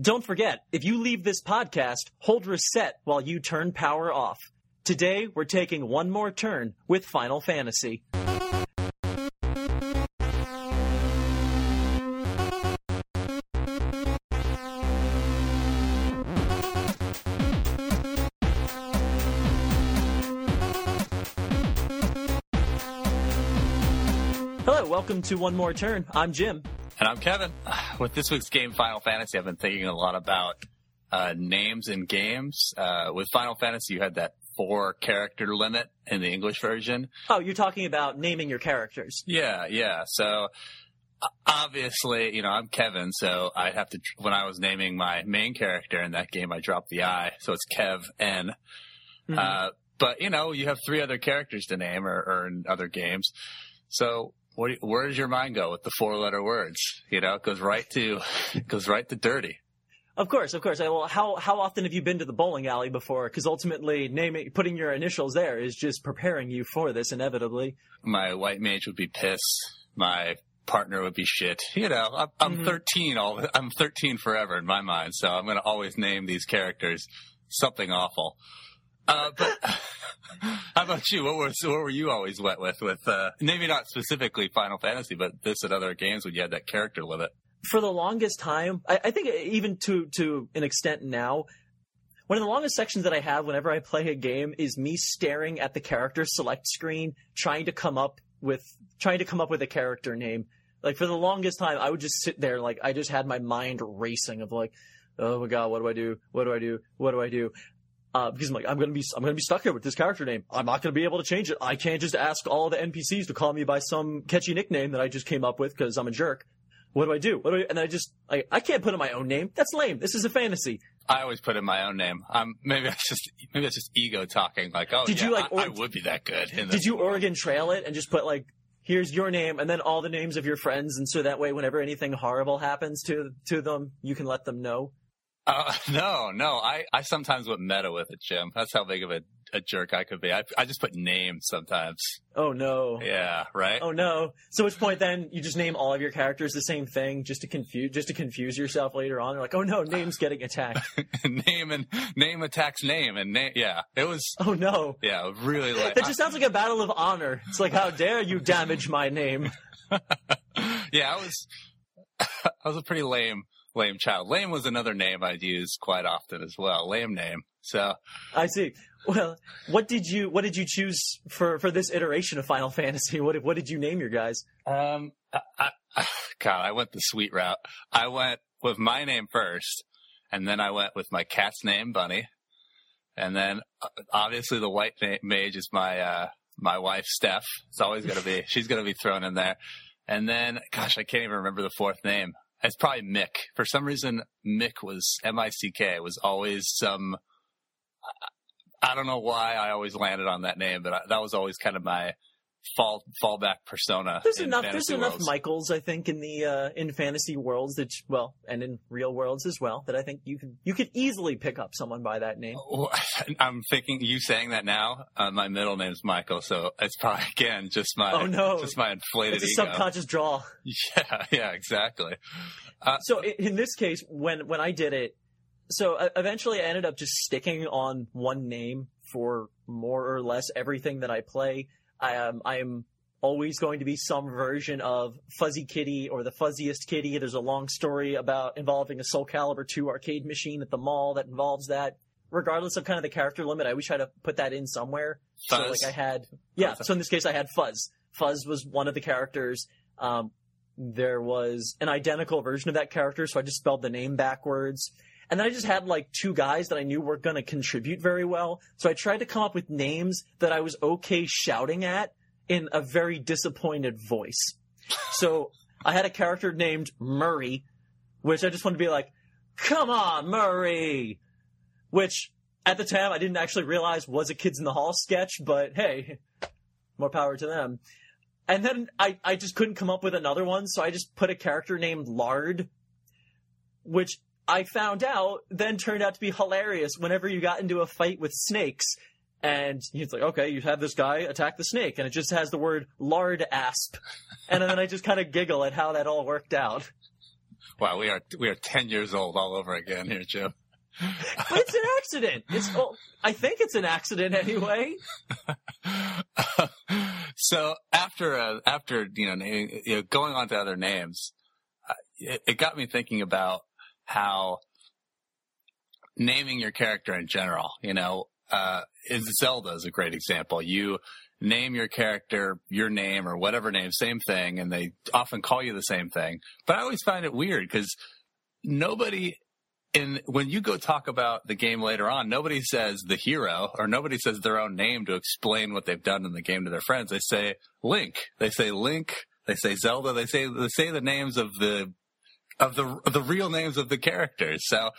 Don't forget, if you leave this podcast, hold reset while you turn power off. Today, we're taking one more turn with Final Fantasy. Hello, welcome to One More Turn. I'm Jim. And I'm Kevin. With this week's game, Final Fantasy, I've been thinking a lot about uh, names in games. Uh, with Final Fantasy, you had that four character limit in the English version. Oh, you're talking about naming your characters. Yeah, yeah. So obviously, you know, I'm Kevin, so I have to, when I was naming my main character in that game, I dropped the I, so it's Kev N. Mhm. Uh, but, you know, you have three other characters to name or, or in other games. So what, where does your mind go with the four letter words? You know, it goes right to, it goes right to dirty. Of course, of course. Well, how how often have you been to the bowling alley before? Because ultimately, naming putting your initials there is just preparing you for this inevitably. my white mage would be pissed. My partner would be shit. You know, I'm, I'm Mhm. 13. All I'm 13 forever in my mind, so I'm going to always name these characters something awful. Uh, but how about you? What was what were you always wet with? With uh, maybe not specifically Final Fantasy, but this and other games when you had that character limit. For the longest time, I, I think even to to an extent now, one of the longest sections that I have whenever I play a game is me staring at the character select screen, trying to come up with trying to come up with a character name. Like for the longest time, I would just sit there, like I just had my mind racing of like, oh my god, what do I do? What do I do? What do I do? Uh, because I'm like, I'm gonna be, I'm gonna be stuck here with this character name. I'm not gonna be able to change it. I can't just ask all the NPCs to call me by some catchy nickname that I just came up with because I'm a jerk. What do I do? What do I? And I just, I, I can't put in my own name. That's lame. This is a fantasy. I always put in my own name. Um, maybe that's just maybe that's just ego talking. Like, oh, Did yeah, you, like, I, I would be that good. In Did you. Oregon Trail it and just put like, here's your name and then all the names of your friends, and so that way, whenever anything horrible happens to to them, you can let them know. Uh, no, no. I, I sometimes went meta with it, Jim. That's how big of a, a jerk I could be. I, I just put names sometimes. Oh no. Yeah, right. Oh no! So, which point then you just name all of your characters the same thing, just to confuse, just to confuse yourself later on. You're like, oh no, name's getting attacked. name and name attacks name and name. Yeah, it was. Oh no! Yeah, really like. That just sounds like a battle of honor. It's like, how dare you damage my name? yeah, I was. I was a pretty lame, lame child. Lame was another name I'd use quite often as well. Lame name. So I see. Well, what did you what did you choose for for this iteration of Final Fantasy? What did- what did you name your guys? Um, I, I, God, I went the sweet route. I went with my name first, and then I went with my cat's name, Bunny, and then uh, obviously the white ma- mage is my uh, my wife, Steph. It's always gonna be she's gonna be thrown in there, and then gosh, I can't even remember the fourth name. It's probably Mick. For some reason, Mick was M I C K. Was always some. I don't know why I always landed on that name, but I, that was always kind of my fall fallback persona. There's in enough. There's enough. Michaels, I think, in the uh, in fantasy worlds that you- well, and in real worlds as well. That I think you could you could easily pick up someone by that name. Well, I'm thinking you saying that now. Uh, my middle name's Michael, so it's probably again just my Oh, no. just my inflated It's a ego. subconscious draw. Yeah, yeah, exactly. Uh, So i- in this case, when when I did it, so uh, eventually I ended up just sticking on one name for more or less everything that I play. I am I am always going to be some version of Fuzzy Kitty or the Fuzziest Kitty. There's a long story about involving a Soul Calibur 2 arcade machine at the mall that involves that. Regardless of kind of the character limit, I always try to put that in somewhere. So like I had, yeah. So in this case, I had Fuzz. Fuzz was one of the characters. Um, there was an identical version of that character, so I just spelled the name backwards. And then I just had like two guys that I knew weren't going to contribute very well. So I tried to come up with names that I was okay shouting at in a very disappointed voice. So I had a character named Murray, which I just wanted to be like, come on, Murray! Which at the time I didn't actually realize was a Kids in the Hall sketch, but hey, more power to them. And then I, I just couldn't come up with another one, so I just put a character named Lard, which I found out then turned out to be hilarious whenever you got into a fight with snakes. And he's like, okay, you have this guy attack the snake, and it just has the word lard asp. And then I just kind of giggle at how that all worked out. Wow, we are we are ten years old all over again here, Jim. But it's an accident. It's well, I think it's an accident anyway. so after uh, after you know, you know going on to other names, uh, it, it got me thinking about how naming your character in general. You know, uh, Zelda is a great example. You name your character your name or whatever name, same thing, and they often call you the same thing. But I always find it weird because nobody in when you go talk about the game later on, nobody says the hero or nobody says their own name to explain what they've done in the game to their friends. They say Link. They say Link. They say Zelda. They say they say the names of the of the the real names of the characters. So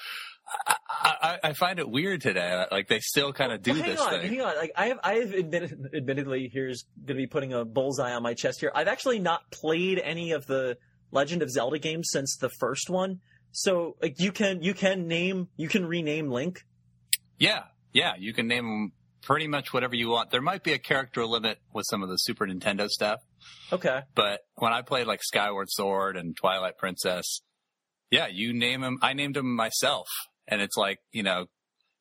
I, I, I find it weird today. Like they still kind of do Well, hang this on, thing. hang on. Like I have, I have admitted, admittedly, here's going to be putting a bullseye on my chest here. I've actually not played any of the Legend of Zelda games since the first one. So like you can you can name you can rename Link. Yeah, yeah. You can name them pretty much whatever you want. There might be a character limit with some of the Super Nintendo stuff, Okay. but when I played like Skyward Sword and Twilight Princess, yeah, you name him. I named him myself, and it's like you know,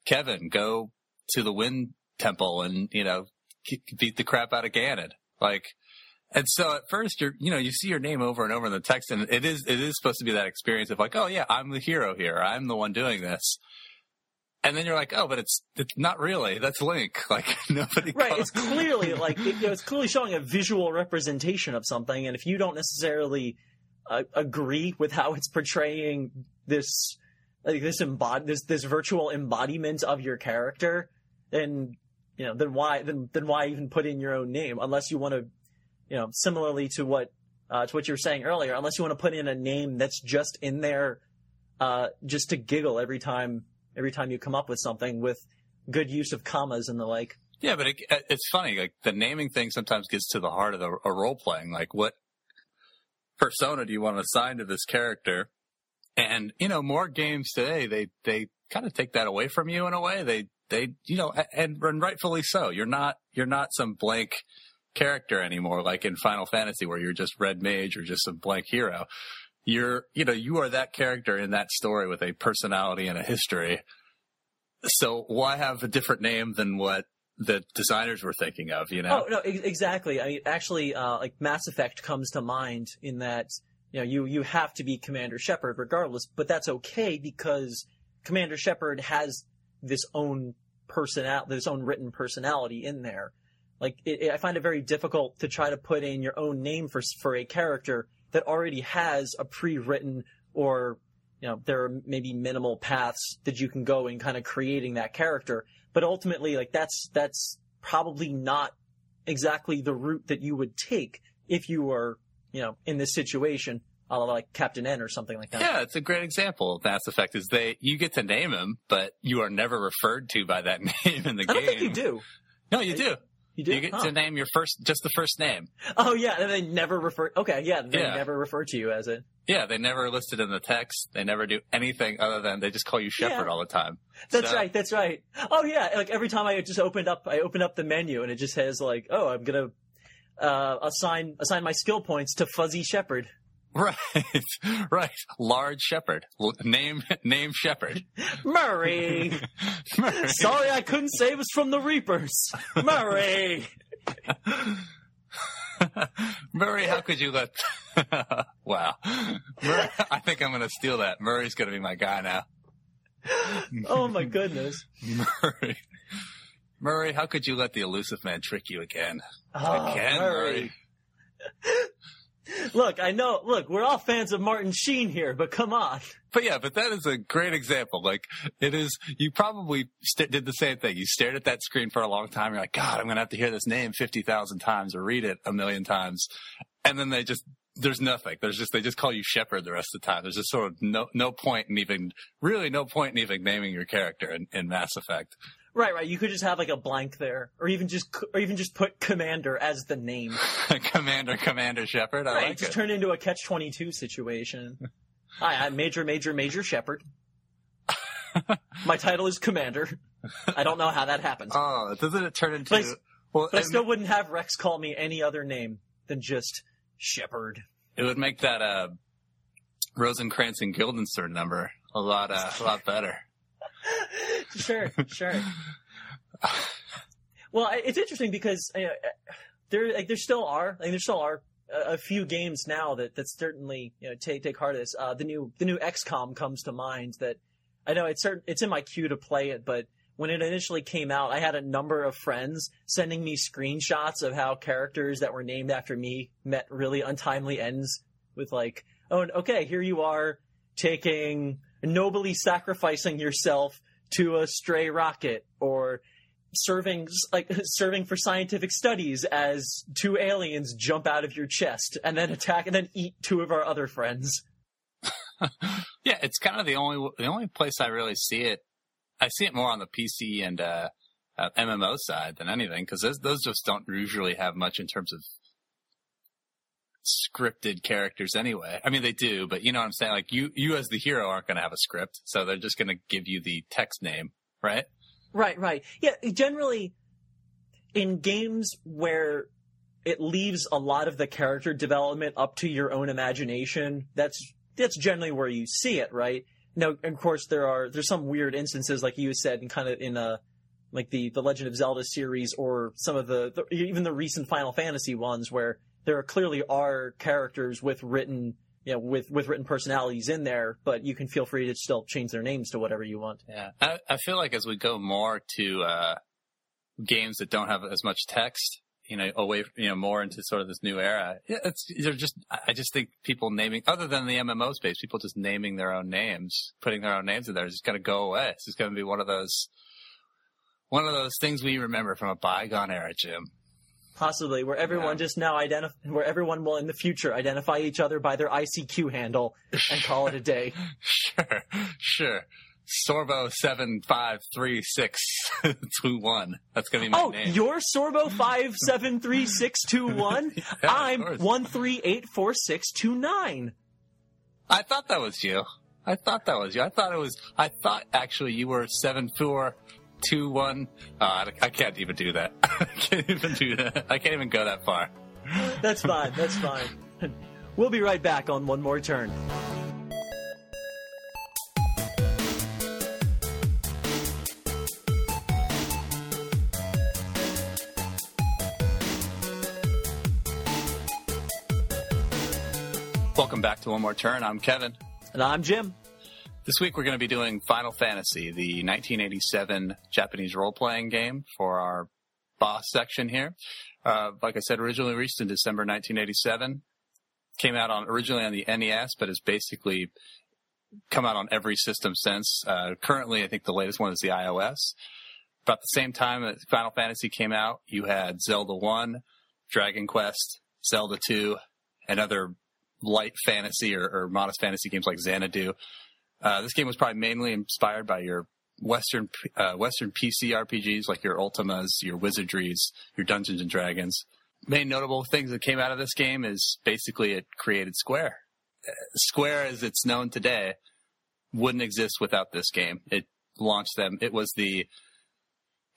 Kevin, go to the Wind Temple and you know, beat the crap out of Ganon. Like, and so at first you're, you know, you see your name over and over in the text, and it is, it is supposed to be that experience of like, oh yeah, I'm the hero here. I'm the one doing this. And then you're like, oh, but it's, it's not really. That's Link. Like nobody. Right. calls- It's clearly like it, you know, it's clearly showing a visual representation of something, and if you don't necessarily uh, agree with how it's portraying this like this embod this this virtual embodiment of your character, then you know then why then then why even put in your own name unless you want to you know similarly to what uh, to what you were saying earlier unless you want to put in a name that's just in there uh, just to giggle every time every time you come up with something with good use of commas and the like. Yeah, but it, it's funny. Like the naming thing sometimes gets to the heart of the a role playing. Like what persona do you want to assign to this character? And you know, more games today they they kind of take that away from you in a way. They they you know, and, and rightfully so. You're not you're not some blank character anymore, like in Final Fantasy, where you're just red mage or just some blank hero. You're you know you are that character in that story with a personality and a history. So why have a different name than what the designers were thinking of? You know. Oh no, ex- exactly. I mean, actually, uh, like Mass Effect comes to mind in that you know you you have to be Commander Shepard regardless, but that's okay because Commander Shepard has this own personal, this own written personality in there. Like it, it- I find it very difficult to try to put in your own name for for a character that already has a pre-written or you know there are maybe minimal paths that you can go in kind of creating that character but ultimately like that's that's probably not exactly the route that you would take if you were you know in this situation a la like captain n or something like that Yeah, it's a great example of Mass Effect. Is they you get to name him, but you are never referred to by that name in the i game. don't think you do No, you do. You You get Huh. to name your first, just the first name. oh yeah and they never refer okay yeah they Yeah. never refer to you as it Yeah, they never listed in the text. They never do anything other than they just call you Shepard Yeah. all the time. That's So- right. That's right. Oh yeah. Like every time I just opened up, I opened up the menu and it just says like, oh, I'm gonna uh, assign assign my skill points to Fuzzy Shepard. Right, right. Large Shepard. Name, name Shepard. Murray. Sorry, I couldn't save us from the Reapers. Murray. Murray, how could you let? wow, Murray, I think I'm going to steal that. Murray's going to be my guy now. Oh my goodness. Murray, Murray, how could you let the Illusive Man trick you again? Oh, Again, Murray. Look, I know. Look, we're all fans of Martin Sheen here, but come on. But yeah, but that is a great example. Like it is, you probably st- did the same thing. You stared at that screen for a long time. You're like, God, I'm going to have to hear this name 50,000 times or read it a million times. And then they just, there's nothing. There's just, they just call you Shepard the rest of the time. There's just sort of no, no point in even, really no point in even naming your character in, in Mass Effect. Right, right. You could just have like a blank there, or even just, or even just put Commander as the name. Commander, Commander Shepard. I right, like just it. turn into a catch twenty two situation. Hi, I'm Major, Major, Major Shepard. My title is Commander. I don't know how that happened, Oh, doesn't it turn into, But I- well, but I still wouldn't have Wrex call me any other name than just Shepard. it would make that uh Rosencrantz and Guildenstern number. A lot, uh, a lot better. sure, sure. well, it's interesting because uh, there, like, there still are, like, there still are a few games now that that certainly you know take take heart of this. Uh, the new the new XCOM comes to mind. That I know it's certain, it's in my queue to play it, but when it initially came out, I had a number of friends sending me screenshots of how characters that were named after me met really untimely ends with like, oh, okay, here you are taking nobly sacrificing yourself to a stray rocket or serving like serving for scientific studies as two aliens jump out of your chest and then attack and then eat two of our other friends. yeah, it's kind of the only the only place I really see it. I see it more on the PC and uh, uh, MMO side than anything because those, those just don't usually have much in terms of scripted characters anyway. I mean, they do, but you know what I'm saying? Like you, you as the hero aren't going to have a script, so they're just going to give you the text name, right? Right, right. Yeah, generally in games where it leaves a lot of the character development up to your own imagination, that's that's generally where you see it, right? Now, of course, there are there's some weird instances, like you said, and kind of in a uh, like the the Legend of Zelda series, or some of the, the even the recent Final Fantasy ones, where there clearly are characters with written you know, with with written personalities in there, but you can feel free to still change their names to whatever you want. Yeah, I, I feel like as we go more to uh, games that don't have as much text, you know, away, you know, more into sort of this new era. It's they're just, I just think people naming, other than the MMO space, people just naming their own names, putting their own names in there is just going to go away. It's just going to be one of those, one of those things we remember from a bygone era, Jim possibly where everyone yeah. just now identify where everyone will in the future identify each other by their ICQ handle and call it a day. sure, sure. Sorbo seven five three six two one. That's gonna be my oh, name. Oh, you're Sorbo five seven three six two one. I'm one three eight four six two nine. I thought that was you. I thought that was you. I thought it was. I thought actually you were seven four two one. Uh, I can't even do that. I can't even do that. I can't even go that far. That's fine. That's fine. We'll be right back on one more turn. Welcome back to One More Turn. I'm Kevin. And I'm Jim. This week we're going to be doing Final Fantasy, the 1987 Japanese role-playing game for our boss section here. Uh, like I said, originally released in December 1987. Came out on originally on the NES, but has basically come out on every system since. Uh, currently, I think the latest one is the iOS. About the same time that Final Fantasy came out, you had Zelda 1, Dragon Quest, Zelda 2, and other light fantasy or, or modest fantasy games like Xanadu. Uh, this game was probably mainly inspired by your Western uh, Western PC RPGs like your Ultimas, your Wizardries, your Dungeons and Dragons. Main notable things that came out of this game is basically it created Square. Uh, Square, as it's known today, wouldn't exist without this game. It launched them. It was the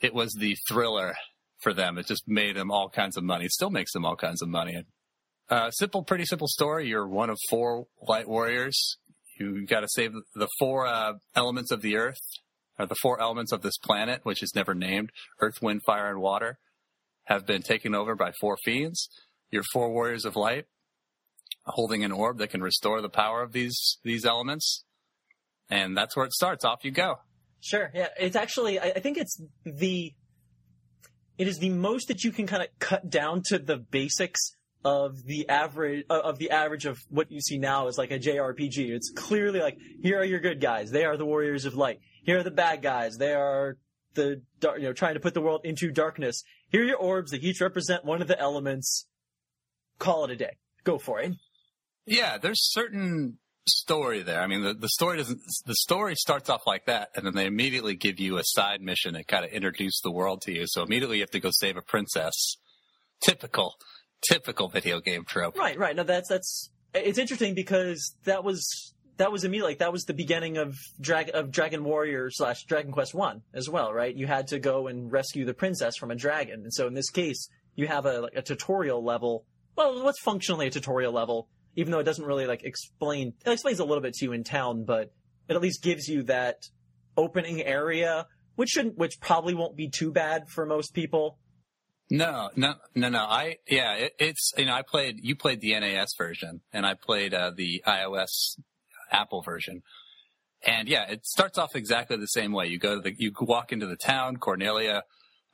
it was the thriller for them. It just made them all kinds of money. It still makes them all kinds of money. Uh, simple, pretty simple story. You're one of four light warriors you got to save the four uh, elements of the earth, or the four elements of this planet, which is never named earth, wind, fire, and water, have been taken over by four fiends. Your four warriors of light holding an orb that can restore the power of these these elements. And that's where it starts. Off you go. Sure. Yeah. It's actually, I, I think it's the, it is the most that you can kind of cut down to the basics of the average uh, of the average of what you see now is like a JRPG. It's clearly like here are your good guys. They are the warriors of light. Here are the bad guys. They are the you know trying to put the world into darkness. Here are your orbs. that each represent one of the elements. Call it a day. Go for it. Yeah, there's certain story there. I mean, the, the story doesn't, the story starts off like that, and then they immediately give you a side mission that kind of introduce the world to you. So immediately you have to go save a princess. Typical typical video game trope. Right, right. No, that's that's it's interesting because that was that was immediately like that was the beginning of drag of Dragon Warrior slash Dragon Quest One as well, right? You had to go and rescue the princess from a dragon, and so in this case, you have a like a tutorial level. Well, what's functionally a tutorial level? even though it doesn't really like explain. It explains a little bit to you in town, but it at least gives you that opening area, which shouldn't, which probably won't be too bad for most people. No, no, no, no. I yeah, it, it's you know I played you played the NES version and I played uh, the iOS Apple version, and yeah, it starts off exactly the same way. You go to the you walk into the town Cornelia,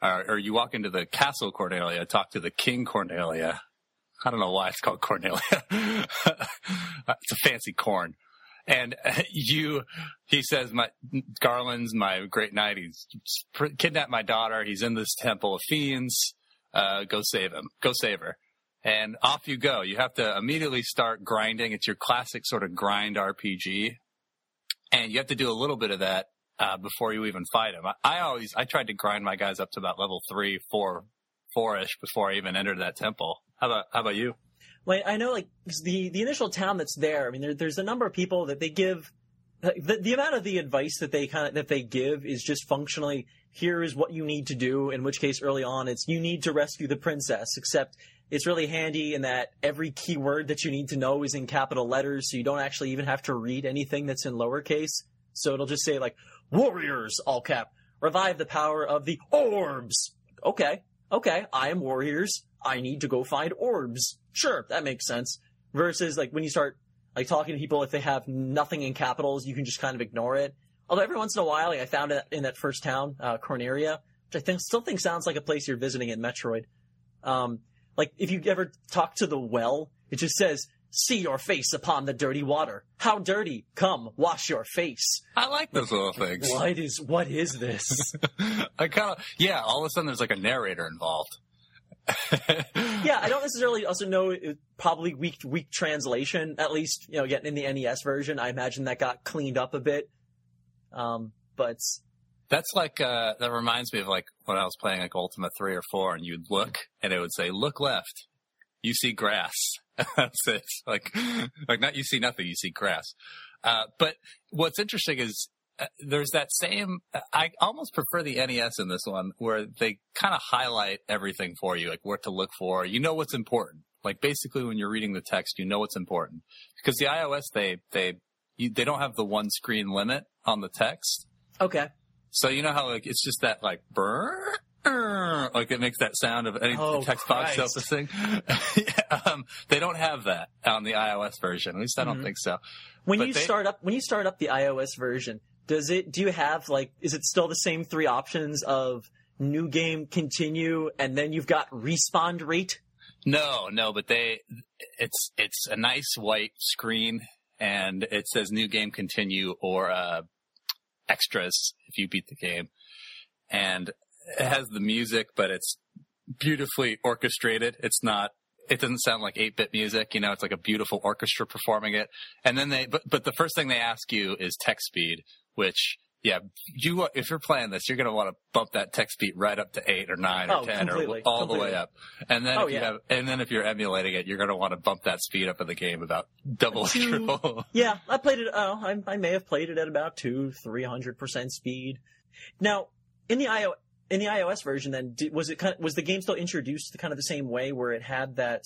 or, or you walk into the castle Cornelia, talk to the King Cornelia. I don't know why it's called Cornelia. it's a fancy corn. And you, he says, my Garland's my great knight. He's kidnapped my daughter. He's in this temple of fiends uh, go save him, go save her. And off you go. You have to immediately start grinding. It's your classic sort of grind RPG. And you have to do a little bit of that uh, before you even fight him. I, I, always, I tried to grind my guys up to about level three, four, four-ish before I even entered that temple. How about, how about you? Well, I know like the, the initial town that's there, I mean, there, there's a number of people that they give, the, the amount of the advice that they kind of, that they give is just functionally, here is what you need to do. In which case, early on, it's you need to rescue the princess. Except it's really handy in that every keyword that you need to know is in capital letters, so you don't actually even have to read anything that's in lowercase. So it'll just say like warriors, all cap, revive the power of the orbs. Okay, okay, I am warriors. I need to go find orbs. Sure, that makes sense. Versus like when you start like talking to people, if they have nothing in capitals, you can just kind of ignore it. Although every once in a while, like I found it in that first town, uh, Corneria, which I think still think sounds like a place you're visiting in Metroid. Um, like if you ever talk to the well, it just says, "See your face upon the dirty water. How dirty? Come, wash your face." I like those little things. What is what is this? I kind of yeah. All of a sudden, there's like a narrator involved. yeah, I don't necessarily also know it, probably weak weak translation. At least you know, getting in the NES version, I imagine that got cleaned up a bit. Um, but that's like uh, that reminds me of like when I was playing like Ultima three or four, and you'd look and it would say look left, you see grass. that's it. Like like not you see nothing, you see grass. Uh, but what's interesting is uh, there's that same. I almost prefer the NES in this one, where they kind of highlight everything for you, like what to look for. You know what's important. Like basically, when you're reading the text, you know what's important. Because the iOS, they they you, they don't have the one screen limit on the text. Okay. So you know how like it's just that like brr, like it makes that sound of any oh, text Christ. box surfacing. yeah, um, they don't have that on the iOS version. At least I don't Mhm. think so. When But you they- start up when you start up the iOS version, does it do you have like is it still the same three options of new game continue and then you've got respawn rate? No, no, but they it's it's a nice white screen and it says new game continue or uh extras if you beat the game. And it has the music, but it's beautifully orchestrated. It's not it doesn't sound like 8-bit music, you know, it's like a beautiful orchestra performing it. And then they but but the first thing they ask you is text speed, which yeah, you if you're playing this, you're going to want to bump that text speed right up to eight or nine or Oh, ten completely, or all the way up. And then Oh, if you yeah. have, and then if you're emulating it, you're going to want to bump that speed up in the game about double Two- triple. Yeah, I played it. Oh, I, I may have played it at about two, three hundred percent speed. Now, in the iO in the iOS version, then did, was it kind of, was the game still introduced kind of the same way, where it had that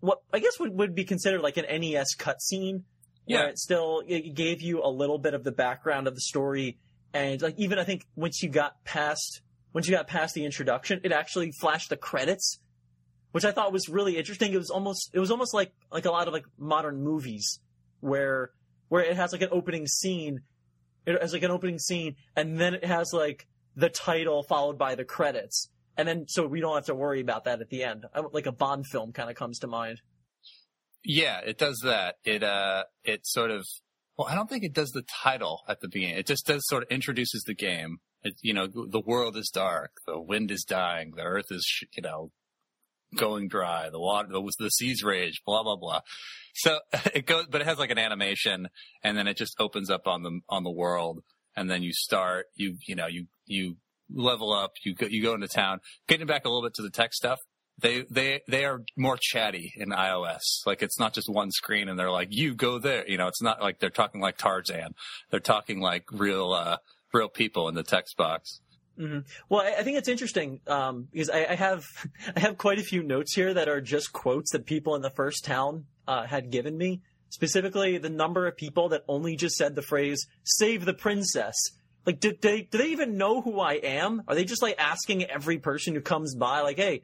what I guess would would be considered like an NES cutscene, Yeah. it still it gave you a little bit of the background of the story, and like even I think once you got past once you got past the introduction, it actually flashed the credits, which I thought was really interesting. It was almost it was almost like like a lot of like modern movies where where it has like an opening scene, it has like an opening scene, and then it has like the title followed by the credits, and then so we don't have to worry about that at the end. I, like a Bond film kind of comes to mind. Yeah, it does that. It uh, it sort of. Well, I don't think it does the title at the beginning. It just does sort of introduces the game. It, you know, the world is dark, the wind is dying, the earth is, you know, going dry, the water, the, the seas rage, blah blah blah. So it goes, but it has like an animation, and then it just opens up on the on the world, and then you start, you you know, you you level up, you go you go into town. Getting back a little bit to the tech stuff, they they they are more chatty in iOS. Like it's not just one screen and they're like, you go there. You know, it's not like they're talking like Tarzan. They're talking like real uh real people in the text box. hmm Well, I, I think it's interesting um, because I, I have I have quite a few notes here that are just quotes that people in the first town uh, had given me. Specifically, the number of people that only just said the phrase "save the princess." Like, do they do they even know who I am? Are they just like asking every person who comes by, like, "Hey,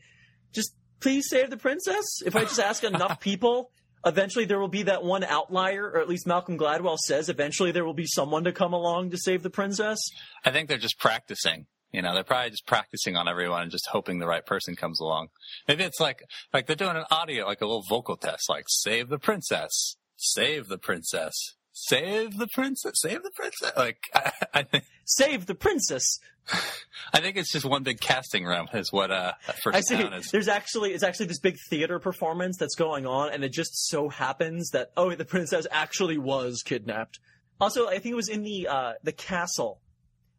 just please save the princess"? If I just ask enough people, eventually there will be that one outlier, or at least Malcolm Gladwell says eventually there will be someone to come along to save the princess. I think they're just practicing. You know, they're probably just practicing on everyone and just hoping the right person comes along. Maybe it's like like they're doing an audio, like a little vocal test, like "save the princess." save the princess. Save the princess. Save the princess. Like I, I think. Save the princess. I think it's just one big casting room is what uh first I see. is. There's actually it's actually this big theater performance that's going on, and it just so happens that oh, the princess actually was kidnapped. Also, I think it was in the uh, the castle.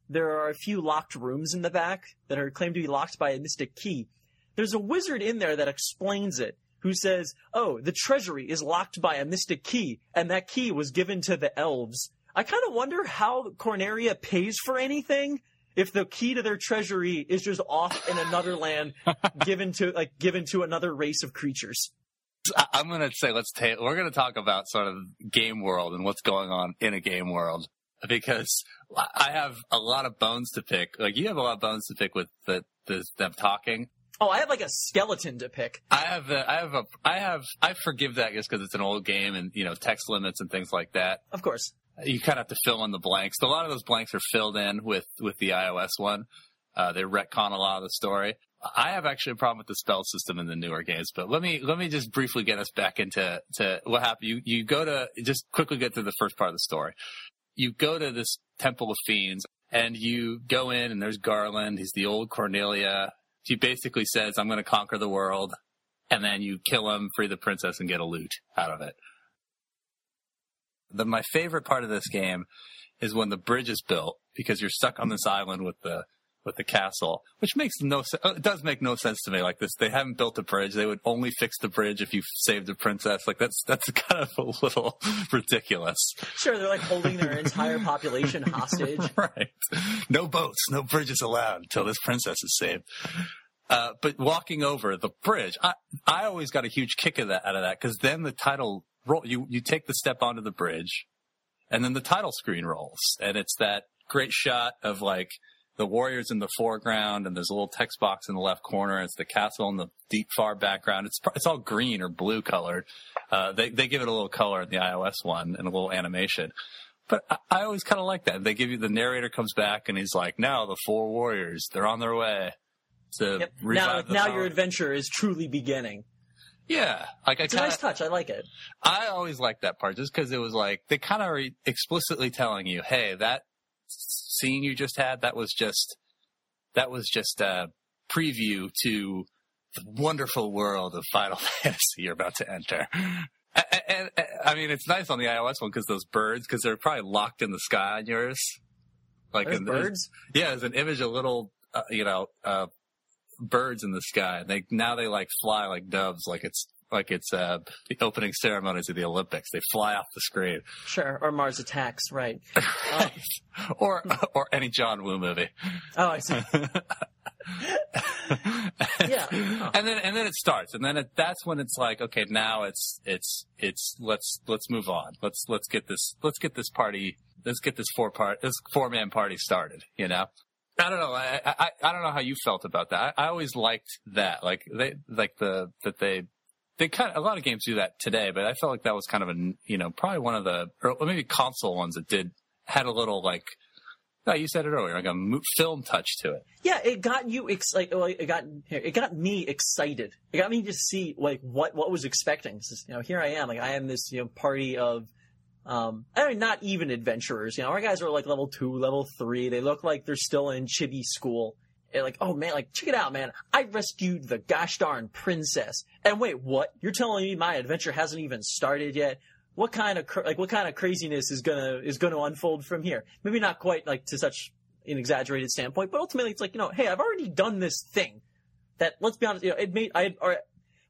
There are a few locked rooms in the back that are claimed to be locked by a mystic key. There's a wizard in there that explains it, who says, "Oh, the treasury is locked by a mystic key, and that key was given to the elves." I kind of wonder how Corneria pays for anything if the key to their treasury is just off in another land, given to like given to another race of creatures. I'm going to say let's take. We're going to talk about sort of game world and what's going on in a game world because I have a lot of bones to pick. Like you have a lot of bones to pick with the, the them talking. Oh, I have like a skeleton to pick. I have a, I have a, I have, I forgive that just because it's an old game and, you know, text limits and things like that. Of course. You kind of have to fill in the blanks. A lot of those blanks are filled in with, with the iOS one. Uh, they retcon a lot of the story. I have actually a problem with the spell system in the newer games, but let me, let me just briefly get us back into, to what happened. You, you go to, just quickly get through the first part of the story. You go to this Temple of Fiends and you go in and there's Garland. He's the old Cornelia he basically says, I'm going to conquer the world. And then you kill him, free the princess, and get a loot out of it. The, my favorite part of this game is when the bridge is built because you're stuck on this island with the with the castle, which makes no sense. Uh, it does make no sense to me. Like this, they haven't built a bridge. They would only fix the bridge if you saved the princess. Like that's that's kind of a little ridiculous. Sure, they're like holding their entire population hostage. right. No boats, no bridges allowed until this princess is saved. Uh, but walking over the bridge, I, I always got a huge kick of that out of that because then the title roll, you, you take the step onto the bridge and then the title screen rolls and it's that great shot of like the warriors in the foreground and there's a little text box in the left corner. It's the castle in the deep far background. It's, it's all green or blue colored. Uh, they, they give it a little color in the iOS one and a little animation. But I, I always kind of like that. They give you the narrator comes back and he's like, now the four warriors, they're on their way to Yep. Now, now power." your adventure is truly beginning. Yeah. Like I It's a nice touch. I like it. I always liked that part just because it was like, they kind of are explicitly telling you, hey, that scene you just had, that was just, that was just a preview to the wonderful world of Final Fantasy you're about to enter. And, I mean, it's nice on the iOS one because those birds, because they're probably locked in the sky on yours. Like in- birds. yeah, there's an image of little, uh, you know, uh, birds in the sky. They now they like fly like doves, like it's like it's uh, the opening ceremonies of the Olympics. They fly off the screen, Sure. Or Mars Attacks. Right. Uh, or or any John Woo movie. oh, I see. Yeah. and then and then it starts, and then it, that's when it's like, okay, now it's it's it's let's let's move on. Let's let's get this let's get this party let's get this four part this four man party started. You know. I don't know. I, I I don't know how you felt about that. I, I always liked that. Like they like the that they they kind of, a lot of games do that today, but I felt like that was kind of a you know probably one of the or maybe console ones that did had a little like no you said it earlier like a film touch to it. Yeah, it got you excited. Well, it got it got me excited. It got me to see like what what was expecting. Is, you know, here I am. Like I am this you know party of, um, I mean, not even adventurers. You know, our guys are like level two, level three. They look like they're still in chibi school. And like, oh man, like check it out, man! I rescued the gosh darn princess. And wait, what? You're telling me my adventure hasn't even started yet? What kind of cr- like what kind of craziness is gonna is gonna unfold from here? Maybe not quite like to such an exaggerated standpoint, but ultimately it's like, you know, hey, I've already done this thing that, let's be honest, you know, it made, I had,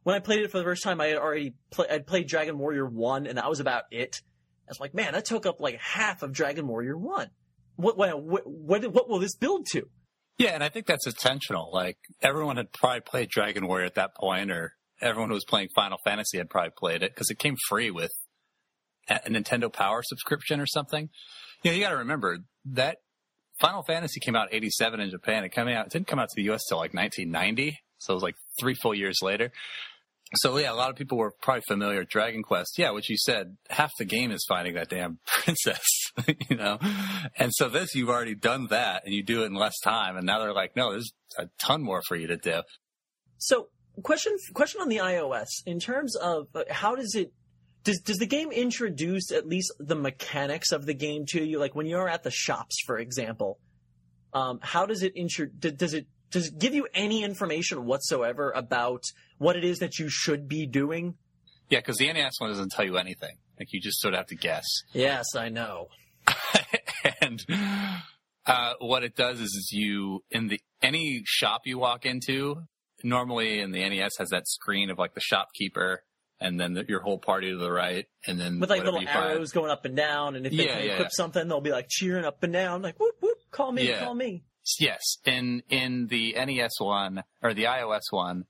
when I played it for the first time, I had already I'd played Dragon Warrior 1 and that was about it. I was like, man, that took up like half of Dragon Warrior 1. What, what, what, what, will this build to? Yeah, and I think that's intentional. Like everyone had probably played Dragon Warrior at that point, or everyone who was playing Final Fantasy had probably played it because it came free with a Nintendo Power subscription or something. You know, you got to remember that Final Fantasy came out '87 in Japan. It came out, it didn't come out to the U.S. till like 1990, so it was like three full years later. So yeah, a lot of people were probably familiar with Dragon Quest. Yeah, what you said, half the game is finding that damn princess, you know? And so this, you've already done that and you do it in less time. And now they're like, no, there's a ton more for you to do. So question, question on the iOS in terms of uh, how does it, does, does the game introduce at least the mechanics of the game to you? Like when you're at the shops, for example, um, how does it intro, does it does it give you any information whatsoever about what it is that you should be doing? Yeah, because the NES one doesn't tell you anything. Like you just sort of have to guess. Yes, I know. and uh, what it does is, is you in the any shop you walk into, normally in the NES has that screen of like the shopkeeper and then the, your whole party to the right, and then with like little arrows find. going up and down, and if they yeah, can yeah, equip yeah. something, they'll be like cheering up and down, like whoop whoop, call me, call me. Yes, in in the NES one or the iOS one,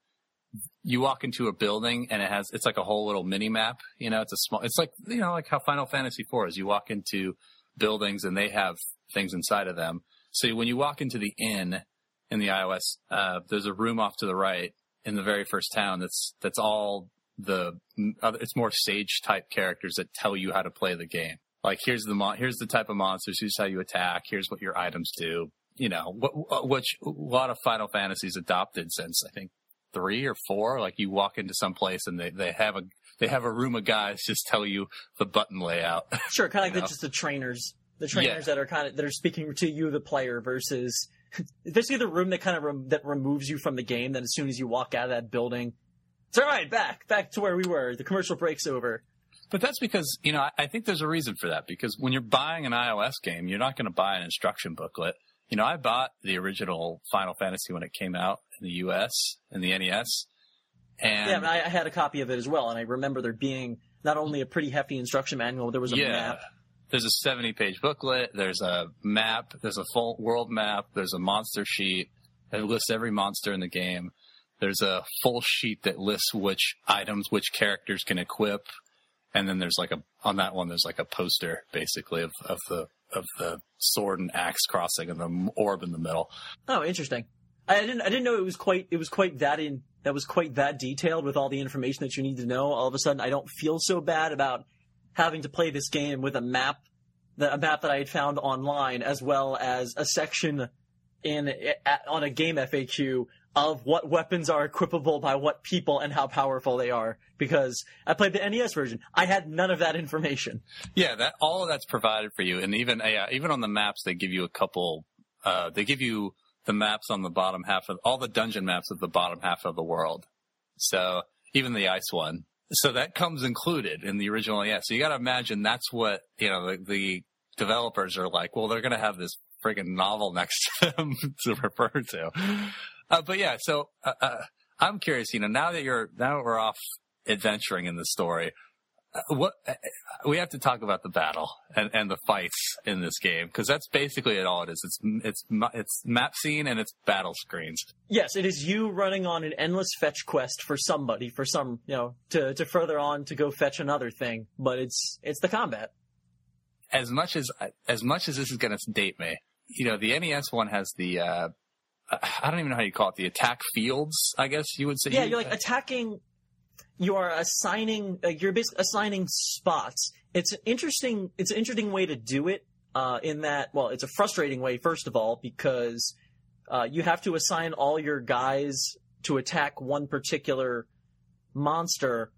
you walk into a building and it has it's like a whole little mini map. You know, it's a small. It's like you know, like how Final Fantasy IV is. You walk into buildings and they have things inside of them. So when you walk into the inn in the iOS, uh, there's a room off to the right in the very first town. That's that's all the it's more sage type characters that tell you how to play the game. Like here's the mon- here's the type of monsters. Here's how you attack. Here's what your items do. You know, which a lot of Final Fantasies adopted since I think three or four. Like you walk into some place and they, they have a they have a room of guys just tell you the button layout. Sure, kind of like the, just the trainers, the trainers yeah. that are kind of that are speaking to you, the player, versus basically the room that kind of rem, that removes you from the game. Then as soon as you walk out of that building, it's all right, back back to where we were. The commercial breaks over. But that's because, you know, I, I think there's a reason for that because when you're buying an iOS game, you're not going to buy an instruction booklet. You know, I bought the original Final Fantasy when it came out in the US in the NES. And yeah, I, I had a copy of it as well, and I remember there being not only a pretty hefty instruction manual, but there was a yeah. map. There's a 70 page booklet, there's a map, there's a full world map, there's a monster sheet that lists every monster in the game. There's a full sheet that lists which items, which characters can equip, and then there's like a on that one there's like a poster basically of, of the of the sword and axe crossing and the orb in the middle. Oh, interesting. I didn't I didn't know it was quite it was quite that in that was quite that detailed with all the information that you need to know. All of a sudden, I don't feel so bad about having to play this game with a map that a map that I had found online as well as a section in at, on a game FAQ of what weapons are equipable by what people and how powerful they are because I played the NES version. I had none of that information. Yeah, that all of that's provided for you, and even uh, even on the maps they give you a couple. Uh, they give you the maps on the bottom half of all the dungeon maps of the bottom half of the world. So even the ice one. So that comes included in the original. Yeah. So you got to imagine that's what you know the, the developers are like. Well, they're going to have this friggin' novel next to them to refer to. Uh, but yeah, so uh, uh, I'm curious. You know, now that you're now we're off adventuring in the story, uh, what uh, we have to talk about the battle and, and the fights in this game because that's basically it all it is. It's it's it's map scene and it's battle screens. Yes, it is you running on an endless fetch quest for somebody for some you know to to further on to go fetch another thing. But it's it's the combat. As much as as much as this is going to date me, you know, the NES one has the uh, I don't even know how you call it the attack fields. I guess you would say. Yeah, you're like attacking. You are assigning. Uh, you're basically assigning spots. It's an interesting. It's an interesting way to do it. Uh, in that, well, it's a frustrating way. First of all, because uh, you have to assign all your guys to attack one particular monster,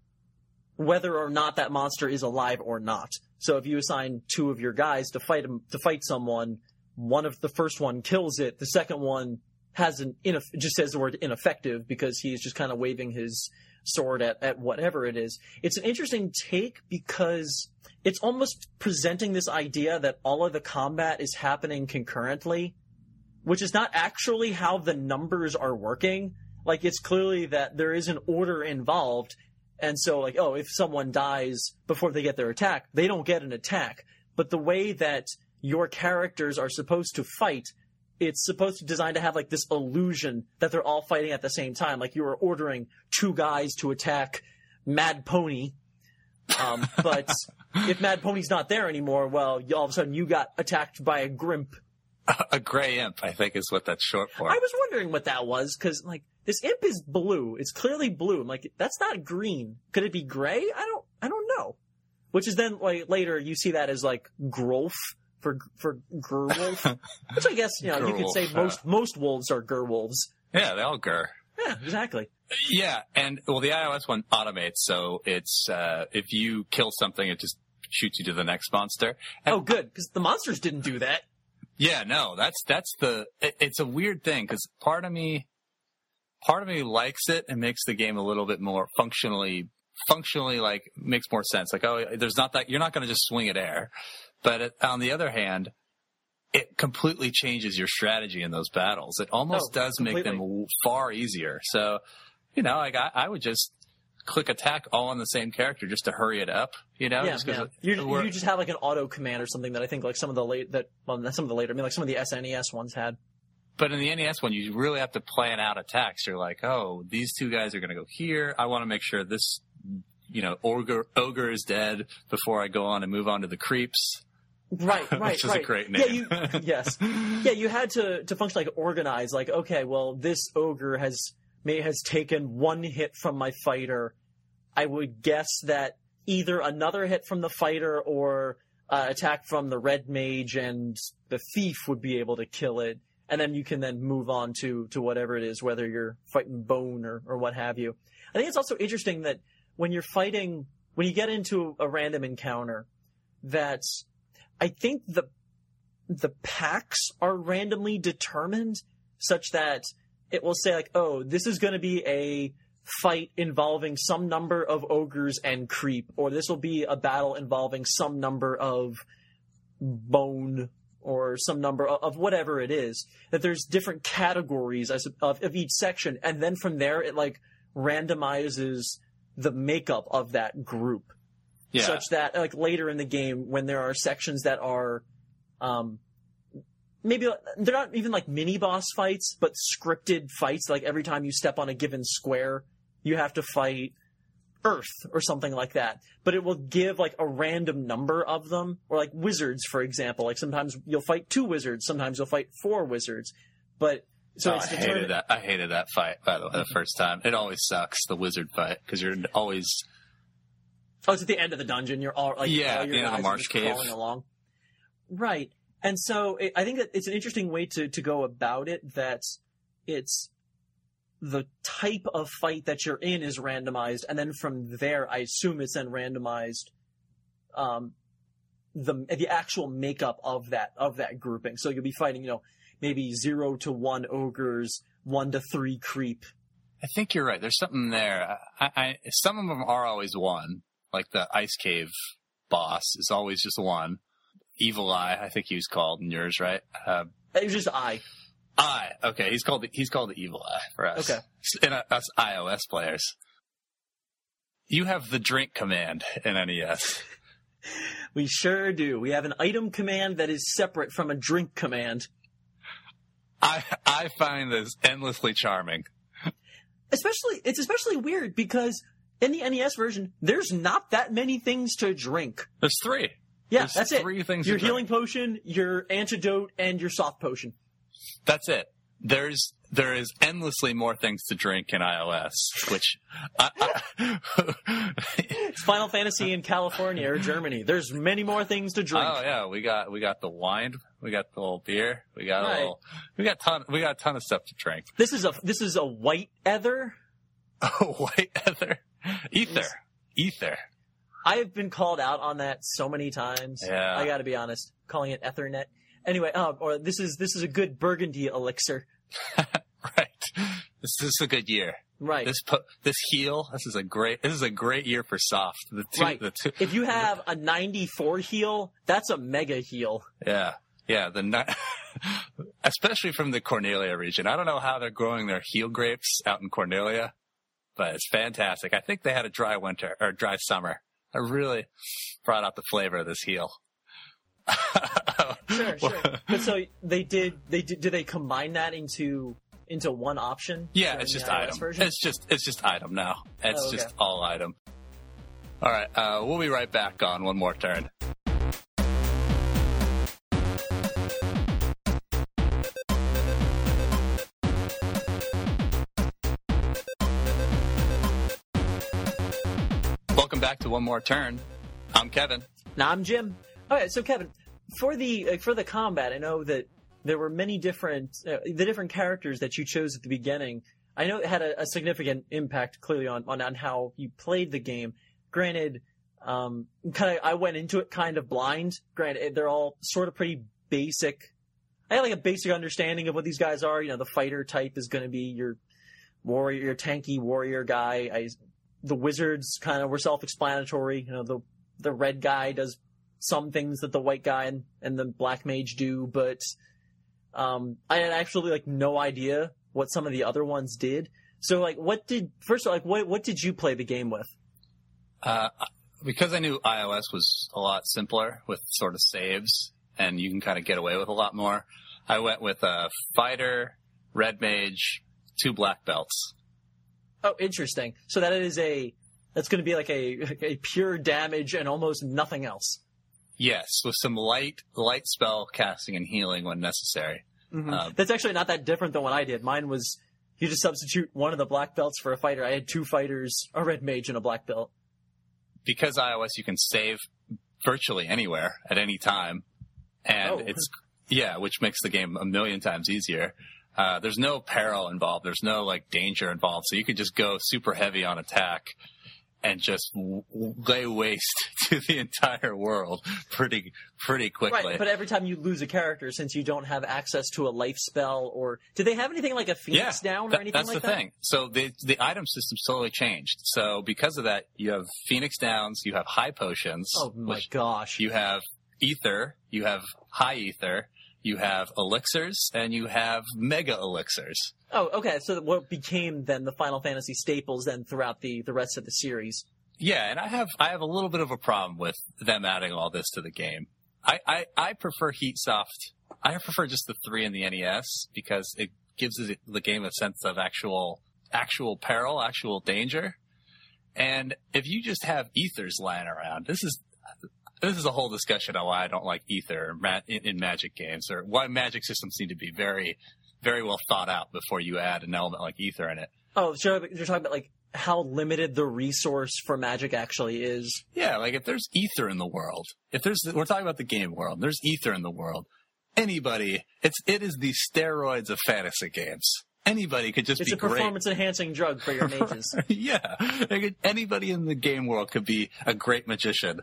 whether or not that monster is alive or not. So if you assign two of your guys to fight to fight someone, one of the first one kills it, the second one has an just says the word ineffective because he's just kind of waving his sword at, at whatever it is. It's an interesting take because it's almost presenting this idea that all of the combat is happening concurrently, which is not actually how the numbers are working. Like it's clearly that there is an order involved. And so like, oh, if someone dies before they get their attack, they don't get an attack. But the way that your characters are supposed to fight it's supposed to design to have like this illusion that they're all fighting at the same time. Like you are ordering two guys to attack Mad Pony. Um, but if Mad Pony's not there anymore, well, all of a sudden you got attacked by a Grimp. A gray imp, I think, is what that's short for. I was wondering what that was because like this imp is blue. It's clearly blue. I'm like, that's not green. Could it be gray? I don't. I don't know. Which is then like later you see that as like Grolf for for Gerwolf, which I guess you know you could say most most wolves are Gerwolves. yeah, they all ger. Yeah, exactly. Yeah, and well, the iOS one automates, so it's uh, if you kill something, it just shoots you to the next monster. And Oh, good because the monsters didn't do that. Yeah, no, that's that's the. It, it's a weird thing because part of me, part of me likes it and makes the game a little bit more functionally, functionally like makes more sense. Like, oh, there's not that you're not going to just swing at air, but it, on the other hand, it completely changes your strategy in those battles. It almost Oh, does make them far easier. So, you know, like I, I would just click attack all on the same character just to hurry it up. You know, yeah, just yeah. You, you just have like an auto command or something that I think like some of the late that well some of the later I mean like some of the SNES ones had. But in the NES one, you really have to plan out attacks. You're like, oh, these two guys are going to go here. I want to make sure this, you know, ogre, ogre is dead before I go on and move on to the creeps. Right, right, Which is a right. great Yeah, you, yes, yeah. You had to to function like organize. Like, okay, well, this ogre has may has taken one hit from my fighter. I would guess that either another hit from the fighter or uh, attack from the red mage and the thief would be able to kill it. And then you can then move on to to whatever it is, whether you're fighting bone or or what have you. I think it's also interesting that when you're fighting, when you get into a random encounter, that I think the the packs are randomly determined such that it will say like, oh, this is going to be a fight involving some number of ogres and creep, or this will be a battle involving some number of bone or some number of, of whatever it is. That there's different categories of, of each section, and then from there it like randomizes the makeup of that group Yeah. such that like later in the game when there are sections that are um maybe they're not even like mini boss fights but scripted fights like every time you step on a given square you have to fight earth or something like that but it will give like a random number of them or like wizards for example like sometimes you'll fight two wizards sometimes you'll fight four wizards but so Oh, it's I hated that. I hated that fight. By the way, the first time, it always sucks the wizard fight because you're always Oh, it's at the end of the dungeon. You're all like, Yeah, all your of the marsh cave. crawling along. Right, and so it, I think that it's an interesting way to to go about it. That it's the type of fight that you're in is randomized, and then from there, I assume it's then randomized. Um, the the actual makeup of that of that grouping. So you'll be fighting, you know, maybe zero to one ogres, one to three creep. I think you're right. There's something there. I, I, some of them are always one, like the ice cave boss is always just one. Evil Eye, I think he was called in yours, right? Uh, It was just I. Eye. Okay, he's called the, he's called the Evil Eye for us. Okay. in uh, us iOS players. You have the drink command in NES. We sure do. We have an item command that is separate from a drink command. I I find this endlessly charming. Especially, it's especially weird because in the NES version, there's not that many things to drink. There's three. Yeah, There's that's it. three things Your to drink. healing potion, your antidote, and your soft potion. That's it. There's there is endlessly more things to drink in iOS, which I, uh, I, uh, It's Final Fantasy in California or Germany. There's many more things to drink. oh yeah, we got we got the wine, we got the little beer, we got Right. a little, we got ton we got a ton of stuff to drink. This is a this is a white ether. Oh, white ether, ether, ether. I have been called out on that so many times. Yeah. I got to be honest, calling it Ethernet. Anyway, uh, or this is this is a good Burgundy elixir. Right. This, this is a good year. Right. This this heel. This is a great. This is a great year for soft. The two. Right. The two. if you have a 94 heel, that's a mega heel. Yeah. Yeah. The ni- especially from the Cornelia region. I don't know how they're growing their heel grapes out in Cornelia, but it's fantastic. I think they had a dry winter or dry summer. I really brought out the flavor of this heel. Sure, sure. but so they did. They did. Did they combine that into into one option? Yeah, it's just item. Version? It's just it's just item now. It's Oh, okay. just all item. All right, uh, we'll be right back on one more turn. One more turn. I'm Kevin. Now I'm Jim. All right, so Kevin, for the uh, for the combat, I know that there were many different uh, the different characters that you chose at the beginning. I know it had a, a significant impact clearly on, on on how you played the game. Granted, um, kind of I went into it kind of blind. Granted, they're all sort of pretty basic. I had like a basic understanding of what these guys are. You know, the fighter type is going to be your warrior, your tanky warrior guy. I, the wizards kind of were self-explanatory. You know, the the red guy does some things that the white guy and, and the black mage do, but um, I had actually like no idea what some of the other ones did. So like, what did first of all, like what what did you play the game with? Uh, because I knew iOS was a lot simpler with sort of saves, and you can kind of get away with a lot more. I went with a fighter, red mage, two black belts. Oh, interesting. So that is a that's going to be like a a pure damage and almost nothing else. Yes, with some light light spell casting and healing when necessary. Um, That's actually not that different than what I did. Mine was you just substitute one of the black belts for a fighter. I had two fighters, a red mage, and a black belt. because iOS you can save virtually anywhere at any time, and Oh. it's yeah, which makes the game a million times easier. Uh, there's no peril involved. There's no like danger involved, so you could just go super heavy on attack and just w- lay waste to the entire world pretty pretty quickly. Right, but every time you lose a character, since you don't have access to a life spell, or do they have anything like a Phoenix down or anything like that- anything that's like the that? thing. So the the item system slowly changed. So because of that, you have Phoenix Downs, you have high potions, Oh my gosh! you have ether, you have high ether, you have elixirs, and you have mega elixirs. oh, okay. So what became then the Final Fantasy staples then throughout the the rest of the series? Yeah, and I have I have a little bit of a problem with them adding all this to the game. I, I, I prefer Heatsoft. I prefer just the three in the NES because it gives the game a sense of actual actual peril, actual danger. And if you just have ethers lying around, this is this is a whole discussion on why I don't like ether in Magic games, or why Magic systems need to be very very well thought out before you add an element like ether in it. Oh, so you're talking about like how limited the resource for Magic actually is. Yeah, like if there's ether in the world, if there's we're talking about the game world, there's ether in the world. Anybody, it's it is the steroids of fantasy games. Anybody could just It's be a great. performance enhancing drug for your mages. yeah, anybody in the game world could be a great magician.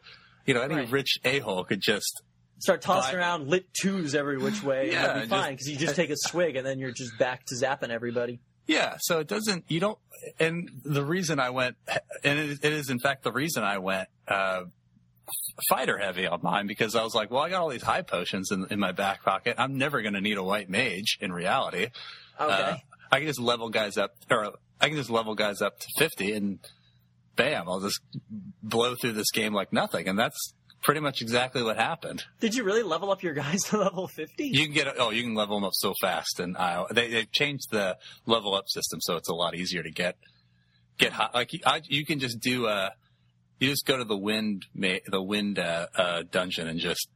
You know, any Right. rich a hole could just Start tossing But- around lit twos every which way, Yeah, and that'd be fine because you just take a swig and then you're just back to zapping everybody. Yeah, so it doesn't. You don't. And the reason I went, and it, it is in fact the reason I went uh, fighter heavy on mine because I was like, well, I got all these high potions in, in my back pocket. I'm never going to need a white mage in reality. Okay. Uh, I can just level guys up, or I can just level guys up to 50, and bam, I'll just blow through this game like nothing. And that's pretty much exactly what happened. Did you really level up your guys to level 50? You can get oh, you can level them up so fast, and uh, they they changed the level up system, so it's a lot easier to get get high. Like you, I, you can just do uh you just go to the wind the wind uh, uh, dungeon and just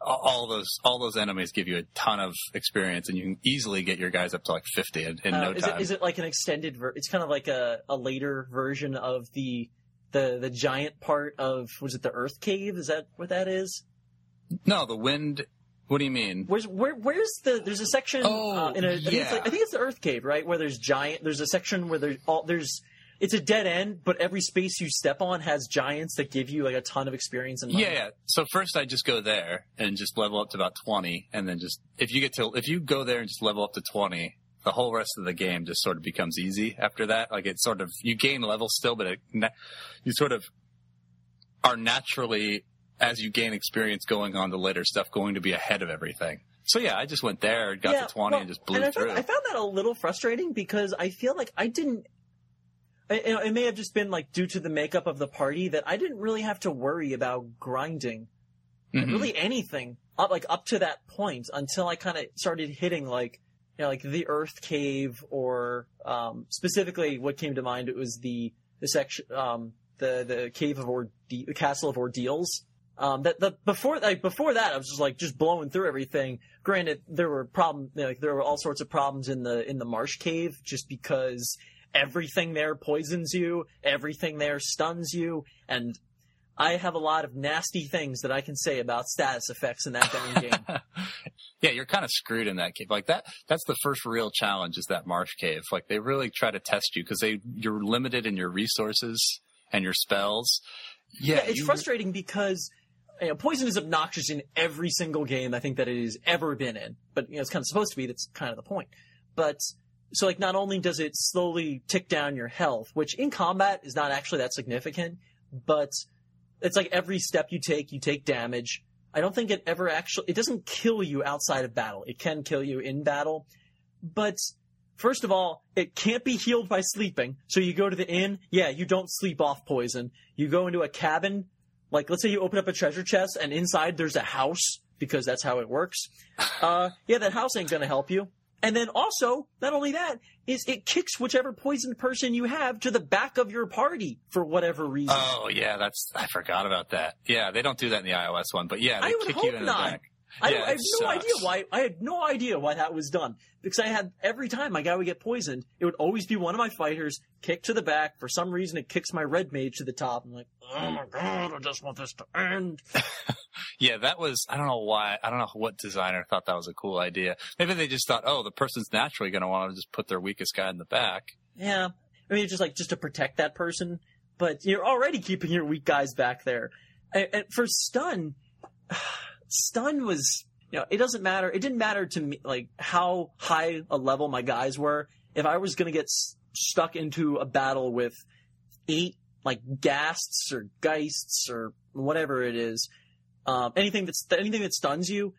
all- those all those enemies give you a ton of experience, and you can easily get your guys up to like fifty in, in Uh, no is time. it is it like an extended? Ver- it's kind of like a, a later version of the the the giant part of was it the Earth Cave? Is that what that is? no, the wind. What do you mean? Where's where where's the there's a section Oh, uh, in a I think, yeah. like, I think it's the Earth Cave right where there's giant there's a section where there's all there's it's a dead end but every space you step on has giants that give you like a ton of experience and money. Yeah, yeah. So first I just go there and just level up to about 20 and then just, if you get to, if you go there and just level up to 20, the whole rest of the game just sort of becomes easy after that. Like it's sort of, you gain level still, but it, you sort of are naturally, as you gain experience going on to later stuff, going to be ahead of everything. So yeah, I just went there, got Yeah, to 20 well, and just blew and I through. Found, I found that a little frustrating because I feel like I didn't. It, it may have just been like due to the makeup of the party that I didn't really have to worry about grinding Mhm. really anything up like up to that point until I kind of started hitting like you know like the Earth Cave or um, specifically what came to mind it was the the section um, the the cave of Orde- the castle of ordeals. Um, that the before like before that I was just like just blowing through everything. Granted, there were problem like there were all sorts of problems in the in the marsh cave just because everything there poisons you, everything there stuns you, and I have a lot of nasty things that I can say about status effects in that game. yeah, you're kind of screwed in that cave. Like that, that's the first real challenge is that marsh cave. Like they really try to test you because they, you're limited in your resources and your spells. Yeah. Yeah, it's you- frustrating because you know, poison is obnoxious in every single game I think that it has ever been in. But you know, it's kind of supposed to be. That's kind of the point. But so like, not only does it slowly tick down your health, which in combat is not actually that significant, but it's like every step you take, you take damage. I don't think it ever actually. It doesn't kill you outside of battle. It can kill you in battle, but First of all, it can't be healed by sleeping. So you go to the inn, yeah, you don't sleep off poison. You go into a cabin, like let's say you open up a treasure chest and inside there's a house, because that's how it works. Uh, yeah, that house ain't gonna help you. And then also, not only that, is it kicks whichever poisoned person you have to the back of your party for whatever reason. Oh yeah, that's I forgot about that. Yeah, they don't do that in the iOS one, but yeah, they I would kick hope you in not. the back. I, Yeah, I have no idea why. I had no idea why that was done because I had every time my guy would get poisoned, it would always be one of my fighters kicked to the back. For some reason, it kicks my red mage to the top. I'm like, oh my god, I just want this to end. Yeah, that was I don't know why I don't know what designer thought that was a cool idea. Maybe they just thought, oh, the person's naturally going to want to just put their weakest guy in the back. Yeah, I mean, just like just to protect that person, but you're already keeping your weak guys back there. And, and for stun, stun was you know it doesn't matter. It didn't matter to me like how high a level my guys were. If I was going to get s- stuck into a battle with eight like ghasts or geists or whatever it is, um, anything that's anything that stuns you,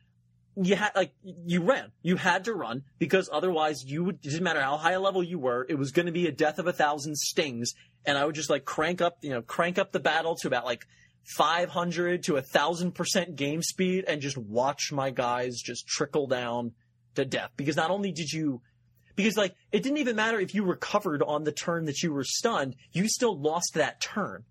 you had like you ran. You had to run because otherwise you would. It didn't matter how high a level you were. It was going to be a death of a thousand stings, and I would just like crank up, you know, crank up the battle to about like. 500 to a thousand percent game speed and just watch my guys just trickle down to death because not only did you because like it didn't even matter if you recovered on the turn that you were stunned you still lost that turn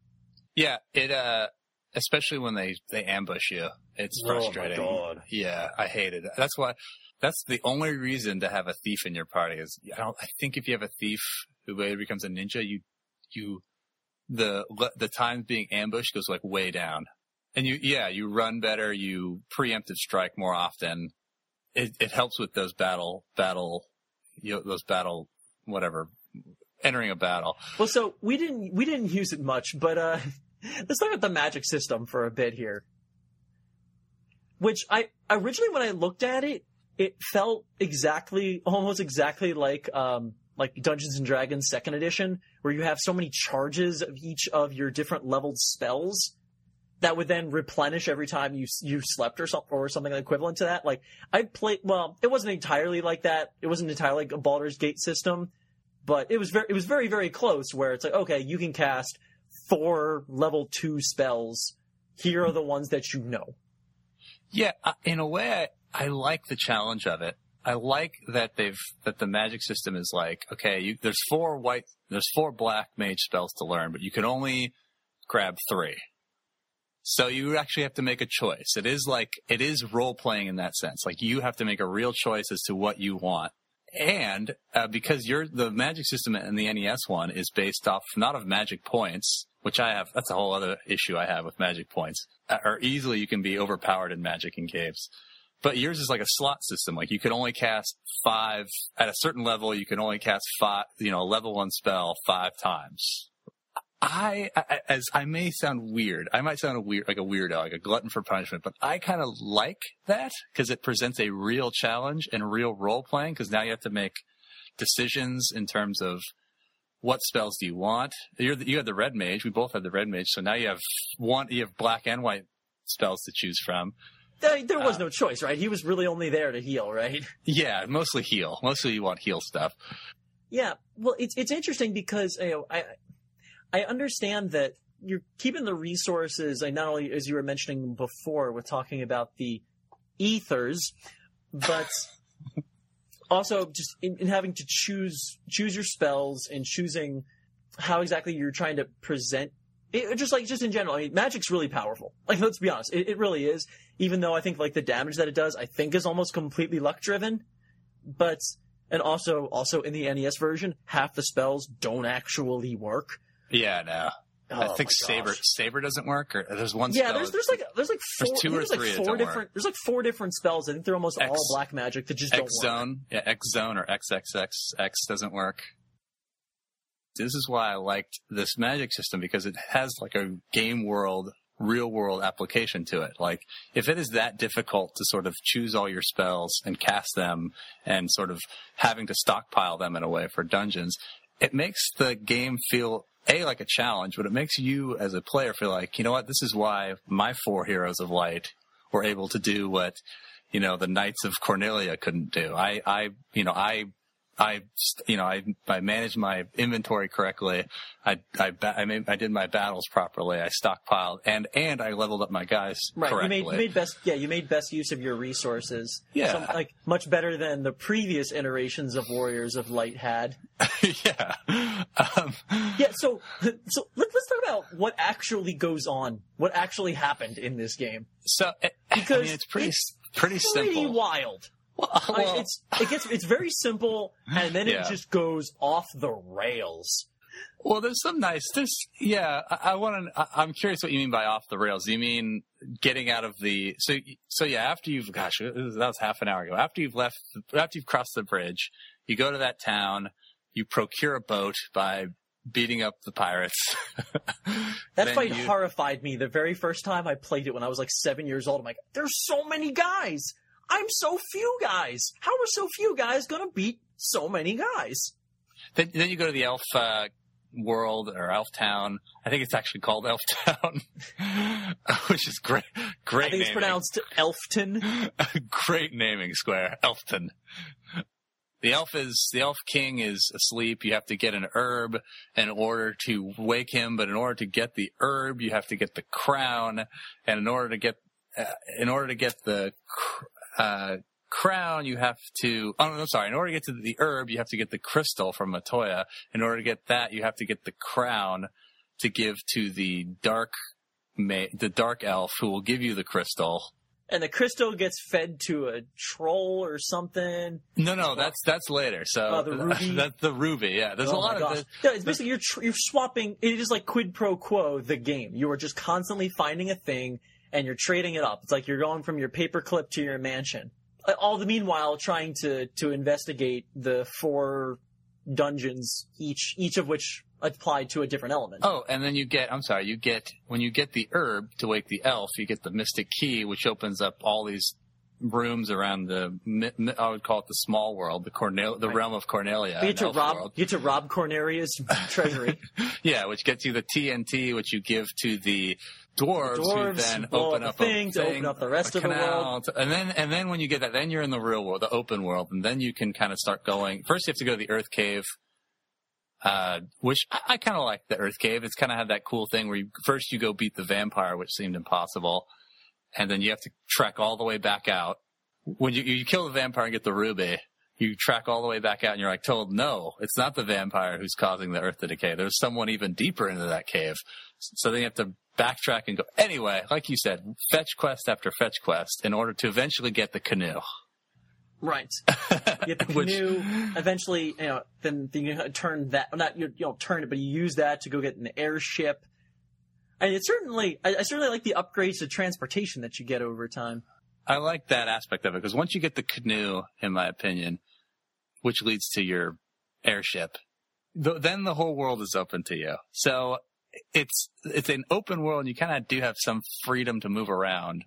Yeah, it uh especially when they they ambush you. It's frustrating. god Yeah, I hate it. That's why that's the only reason to have a thief in your party is I don't I think if you have a thief who later becomes a ninja, you you the the time being ambushed goes like way down. And you yeah, you run better, you preemptive strike more often. It it helps with those battle battle you know, those battle whatever entering a battle. well so we didn't we didn't use it much but uh let's talk about the magic system for a bit here which i originally when i looked at it it felt exactly almost exactly like um like Dungeons and Dragons second edition, where you have so many charges of each of your different leveled spells that would then replenish every time you you slept or something or something equivalent to that. Like I played, well, it wasn't entirely like that. It wasn't entirely like a Baldur's Gate system, but it was very it was very very close. Where it's like, okay, you can cast four level two spells. Here are the ones that you know. Yeah, uh, in a way, I, I like the challenge of it. I like that they've that the magic system is like okay, you, there's four white, there's four black mage spells to learn, but you can only grab three. So you actually have to make a choice. It is like it is role playing in that sense. Like you have to make a real choice as to what you want. And uh, because you're the magic system in the NES one is based off not of magic points, which I have. That's a whole other issue I have with magic points. Uh, or easily you can be overpowered in magic in caves. But yours is like a slot system. Like you can only cast five at a certain level. You can only cast five, you know, a level one spell five times. I, as I may sound weird, I might sound a weird, like a weirdo, like a glutton for punishment, but I kind of like that because it presents a real challenge and real role playing because now you have to make decisions in terms of what spells do you want. You're the, you have the red mage. We both have the red mage. So now you have one, you have black and white spells to choose from. There, there was Uh, no choice, right? He was really only there to heal, right? Yeah, mostly heal. Mostly you want heal stuff. Yeah, well, it's it's interesting because you know I I understand that you're keeping the resources. Like not only as you were mentioning before, with talking about the ethers, but also just in, in having to choose choose your spells and choosing how exactly you're trying to present it, just like just in general, I mean, magic's really powerful. Like, let's be honest, it, it, really is. Even though I think like the damage that it does, I think is almost completely luck driven. But and also also in the NES version, half the spells don't actually work. Yeah, no. Oh, I think saber saber doesn't work. Or there's one. Yeah, spell there's there's like there's like four, There's two or like, four different work. there's like four different spells. I think they're almost X- all black magic that just don't X work. zone. Yeah, X zone or XXXX doesn't work. This is why I liked this magic system because it has like a game world, real world application to it. Like if it is that difficult to sort of choose all your spells and cast them and sort of having to stockpile them in a way for dungeons, it makes the game feel a like a challenge, but it makes you as a player feel like, you know what, this is why my four heroes of light were able to do what you know the Knights of Cornelia couldn't do. I, I, you know, I, I, you know, I, I managed my inventory correctly. I, I, I made, I did my battles properly. I stockpiled and and I leveled up my guys Right, you correctly. made you made best yeah you made best use of your resources. Yeah. Some- like much better than the previous iterations of Warriors of Light had. yeah. Um, Yeah, so so let, let's talk about what actually goes on, what actually happened in this game. so it, I Because mean, it's pretty it's pretty Pretty simple. wild. Well, I it's it gets it's very simple, and then Yeah. it just goes off the rails. Well, there's some nice. There's yeah. I, I want to. I'm curious what you mean by off the rails. You mean getting out of the? So so yeah. After you've gosh, that was half an hour ago. After you've left, after you've crossed the bridge, you go to that town. You procure a boat by beating up the pirates. That fight you- horrified me the very first time I played it when I was like seven years old. I'm like, there's so many guys. I'm so few guys. How are so few guys gonna beat so many guys? Then, then you go to the elf uh, world or elf town. I think it's actually called Elf Town, which is great. Great. I think it's pronounced Elfton. Great naming square, Elfton. The elf is the elf king is asleep. You have to get an herb in order to wake him, but in order to get the herb, you have to get the crown, and in order to get uh, in order to get the cr- uh, crown, you have to. Oh no, I'm sorry. In order to get to the herb, you have to get the crystal from Matoya. In order to get that, you have to get the crown to give to the dark ma- the dark elf who will give you the crystal. and the crystal gets fed to a troll or something. No, no, that's that's later. So Oh, the ruby? that's the ruby. Yeah, there's a Oh my lot of the, Yeah, it's basically you're tr- you're swapping. It is like quid pro quo the game. You are just constantly finding a thing and you're trading it up. It's like you're going from your paperclip to your mansion. Uh, All the meanwhile trying to to investigate the four dungeons each each of which applied to a different element. Oh, and then you get I'm sorry, you get when you get the herb to wake the elf, you get the mystic key, which opens up all these rooms around the I would call it the small world, the Cornel the Right. realm of Cornelia. you get to rob world. you get to rob Corneria's treasury. Yeah, which gets you the TNT, which you give to the dwarves, The who then open up up a a thing to open up the rest of the world. to- and then and then when you get that, then you're in the real world, the open world, and then you can kind of start going. First, you have to go to the Earth Cave, uh, which I, I kind of like the Earth Cave. It's kind of had that cool thing where you, first you go beat the vampire, which seemed impossible, and then you have to trek all the way back out. When you you kill the vampire and get the ruby, you track all the way back out and you're like told, no, it's not the vampire who's causing the earth to decay. There's someone even deeper into that cave. So then you have to backtrack and go. Anyway, like you said, fetch quest after fetch quest in order to eventually get the canoe. right. Get the Which- canoe. Eventually, you know, then, then you turn that. Not you, you don't turn it, but you use that to go get an airship. And it certainly, I, I certainly like the upgrades to transportation that you get over time. I like that aspect of it because once you get the canoe, in my opinion, which leads to your airship, th- then the whole world is open to you. So it's it's an open world, and you kind of do have some freedom to move around.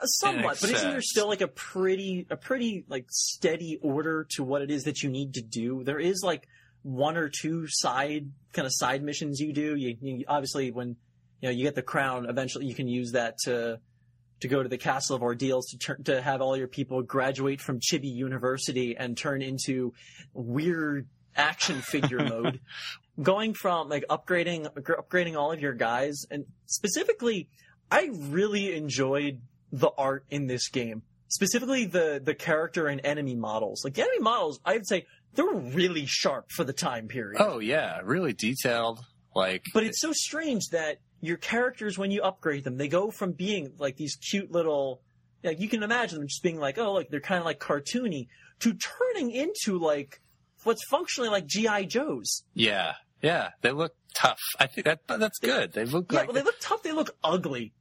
Uh, Somewhat, but isn't there still like a pretty, a pretty like steady order to what it is that you need to do? There is like one or two side kind of side missions you do. You, you obviously when you know you get the crown, eventually you can use that to to go to the Castle of Ordeals to turn to have all your people graduate from Chibi University and turn into weird action figure mode. Going from like upgrading upgrading all of your guys and specifically I really enjoyed the art in this game. specifically the the character and enemy models. Like the enemy models, I'd say they're really sharp for the time period. Oh yeah, really detailed. Like, But it's so strange that your characters, when you upgrade them, they go from being like these cute little, like you can imagine them just being like, oh, like they're kind of like cartoony, to turning into like what's functionally like GI Joes. yeah, yeah, they look tough. I think that that's good. They look good. Yeah, like well, they look tough. They look ugly.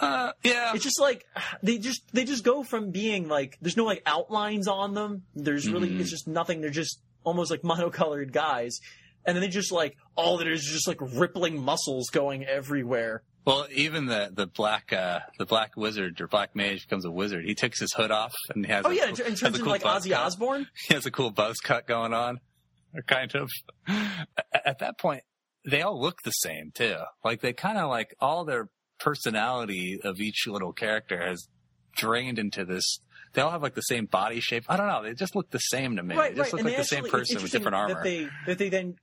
uh, yeah, It's just like they just they just go from being like there's no like outlines on them. There's really Mhm. it's just nothing. They're just almost like monocolored guys, and then they just like all that is just like rippling muscles going everywhere. Well, even the the black uh, the black wizard or black mage becomes a wizard. He takes his hood off and he has Oh yeah, cool- it, it has turns into cool like Ozzy cut. Osbourne. He has a cool buzz cut going on, kind of. At that point, they all look the same too. Like they kind of like all their personality of each little character has drained into this. They all have like the same body shape. I don't know. They just look the same to me. Right, they just right. look and like the same actually- it's person with interesting different armor. That they that they then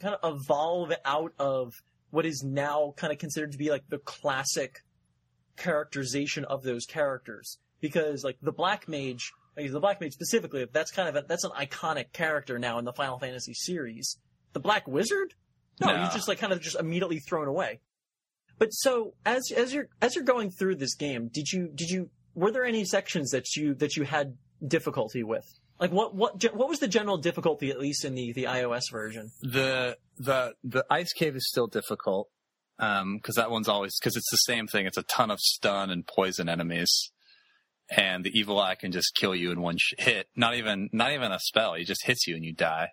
kind of evolve out of what is now kind of considered to be like the classic characterization of those characters. Because like the Black Mage, like the Black Mage specifically, that's kind of a, that's an iconic character now in the Final Fantasy series. The Black Wizard? No, No. he's just like kind of just immediately thrown away. But so as as you're as you're going through this game, did you did you were there any sections that you that you had difficulty with? Like what what what was the general difficulty at least in the the iOS version? the the the ice cave is still difficult um, because that one's always because it's the same thing. It's a ton of stun and poison enemies, and the evil eye can just kill you in one sh- hit. Not even not even a spell. He just hits you and you die.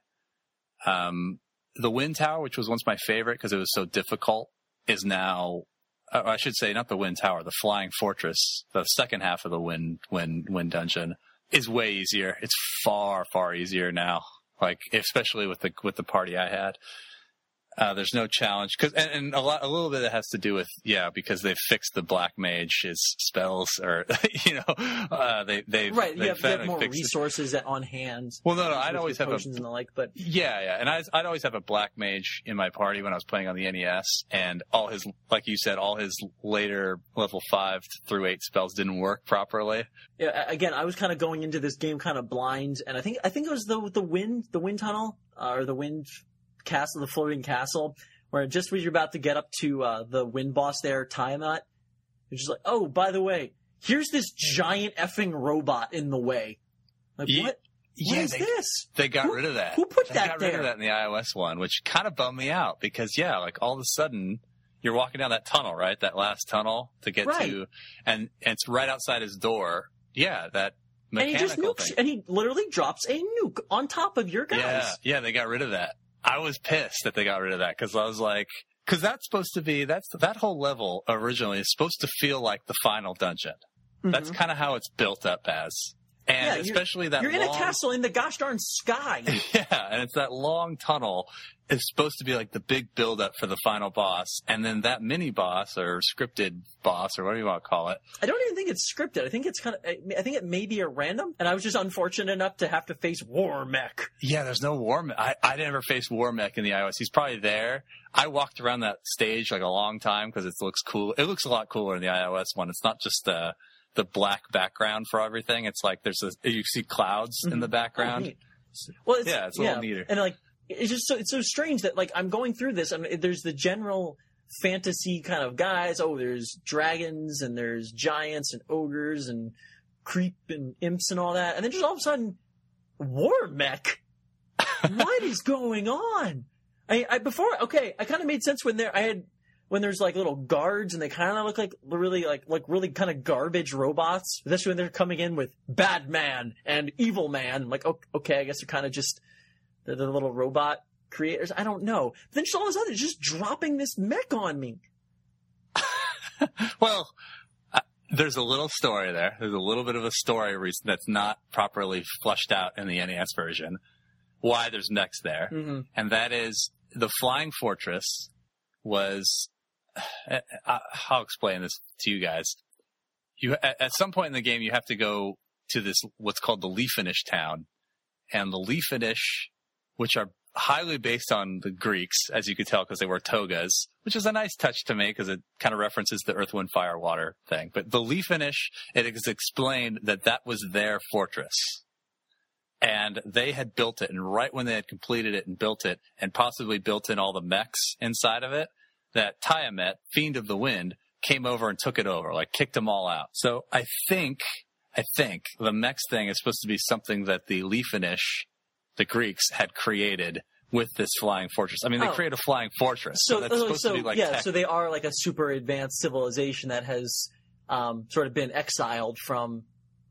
Um, the wind tower, which was once my favorite because it was so difficult, is now. uh, I should say not the wind tower, the flying fortress. The second half of the wind wind wind dungeon is way easier. It's far far easier now. Like especially with the with the party I had. Uh, there's no challenge because, and, and a lot, a little bit it has to do with, yeah, because they fixed the black mage's spells, or you know, uh, they they Right, they you have, you have more fixed it. resources on hand. Well, no, no, I'd always have a potions and the like, but yeah, yeah, and I'd, I'd always have a black mage in my party when I was playing on the NES, and all his, like you said, all his later level five through eight spells didn't work properly. yeah, again, I was kind of going into this game kind of blind, and I think I think it was the the wind the wind tunnel uh, or the wind castle, the floating castle, where just as you're about to get up to uh, the wind boss there, Tiamat, it's just like, oh, by the way, here's this giant effing robot in the way. Like Ye- what? What yeah, is they, this? they got Who- rid of that. who put they that got rid of that in the iOS one, which kind of bummed me out because yeah, like all of a sudden you're walking down that tunnel, right? That last tunnel to get Right. to, and, and it's right outside his door. Yeah, that And he just nukes, thing. and he literally drops a nuke on top of your guys. Yeah, yeah, they got rid of that. I was pissed that they got rid of that because I was like, because that's supposed to be that's that whole level originally is supposed to feel like the final dungeon. That's Mhm. kind of how it's built up as, and Yeah, especially that You're in a castle in the gosh darn sky. yeah, and it's that long tunnel is supposed to be like the big build up for the final boss, and then that mini boss or scripted boss or whatever you want to call it. I don't even think it's scripted. I think it's kind of. I think it may be a random. And I was just unfortunate enough to have to face War Mech. Yeah, there's no war. Mech. I I never faced war mech in the iOS. He's probably there. I walked around that stage like a long time because it looks cool. It looks a lot cooler in the iOS one. It's not just the the black background for everything. It's like there's a you see clouds in the mm-hmm. Oh, background. neat. Well, it's, Yeah, it's a little neater. And like, it's just so it's so strange that like I'm going through this. I mean, there's the general fantasy kind of guys. Oh, there's dragons and there's giants and ogres and creep and imps and all that. And then just all of a sudden, war mech. what is going on? I, I before okay, I kind of made sense when there I had when there's like little guards and they kind of look like really like like really kind of garbage robots. Especially when they're coming in with bad man and evil man. I'm like okay, I guess they're kind of just the, the little robot creators. I don't know. Then all of a sudden, just dropping this mech on me. Well, uh, there's a little story there. There's a little bit of a story reason that's not properly flushed out in the NES version. Why there's mechs there. Mm-hmm. and that is the flying fortress was Uh, uh, i'll explain this to you guys you at, at some point in the game you have to go to this what's called the Lefeinish town and the Lefeinish which are highly based on the Greeks, as you could tell, because they wear togas, which is a nice touch to me because it kind of references the Earth, Wind, Fire, Water thing. But the Lefeinish, it is explained that that was their fortress. And they had built it, and right when they had completed it and built it, and possibly built in all the mechs inside of it, that Tiamat, Fiend of the Wind, came over and took it over, like kicked them all out. So I think, I think the mechs thing is supposed to be something that the Lefeinish, the Greeks, had created with this flying fortress. I mean, they Oh. created a flying fortress, so, So, that's uh, supposed so to be like yeah, tech- so they are like a super advanced civilization that has um, sort of been exiled from,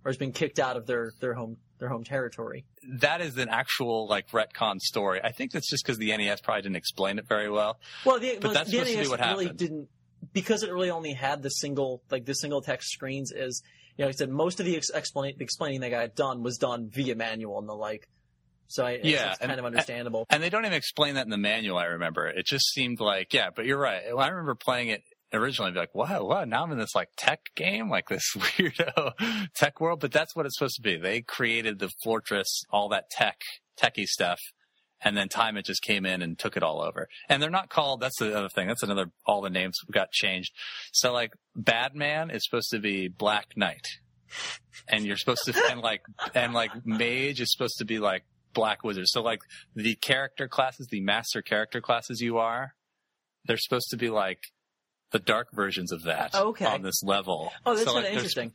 or has been kicked out of their their home their home territory. that is an actual like retcon story. I think that's just because the NES probably didn't explain it very well. Well, the, But that's the supposed to be what really happened. didn't because it really only had the single like the single text screens. Is you know, like I said most of the ex- explain, explaining that got done was done via manual and the like. So I, Yeah, it's kind and- of understandable. And they don't even explain that in the manual. I remember it just seemed like yeah, but you're right. I remember playing it originally, be like, wow, wow, now I'm in this like tech game, like this weirdo tech world. But that's what it's supposed to be. They created the fortress, all that tech, techie stuff. And then Tiamat just came in and took it all over. And they're not called, that's the other thing. That's another, all the names got changed. So like Badman is supposed to be Black Knight. And you're supposed to, and like, and like Mage is supposed to be like Black Wizard. So like the character classes, the master character classes you are, they're supposed to be like the dark versions of that Okay. on this level. Oh, that's So, like, kind of there's- interesting.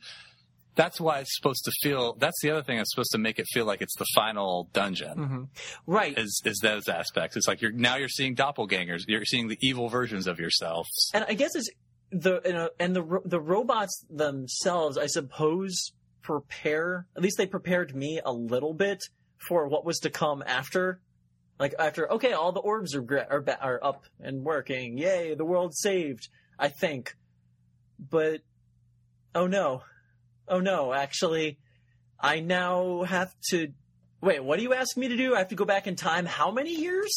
That's why it's supposed to feel. That's the other thing that's supposed to make it feel like it's the final dungeon. hmm Right. Is is those aspects? It's like you're now you're seeing doppelgangers. You're seeing the evil versions of yourselves. and I guess it's the you know, and the the robots themselves, I suppose, prepare at least they prepared me a little bit for what was to come after. Like after, okay, all the orbs are are, are up and working. Yay, the world's saved. I think, but oh no, oh no, actually, I now have to. Wait, what do you ask me to do? I have to go back in time. How many years?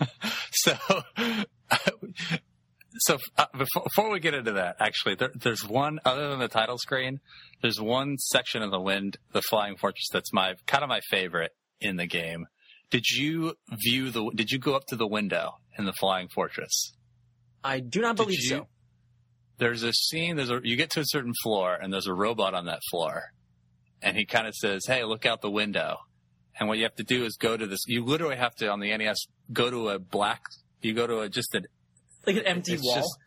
So, so uh, before, before we get into that, actually, there, there's one other than the title screen. There's one section of the wind, the flying fortress, that's my kind of my favorite in the game. Did you view the? Did you go up to the window in the flying fortress? I do not believe so. There's a scene. There's a you get to a certain floor and there's a robot on that floor, and he kind of says, "Hey, look out the window." And what you have to do is go to this. You literally have to on the NES go to a black. You go to a just an Like an empty wall. just-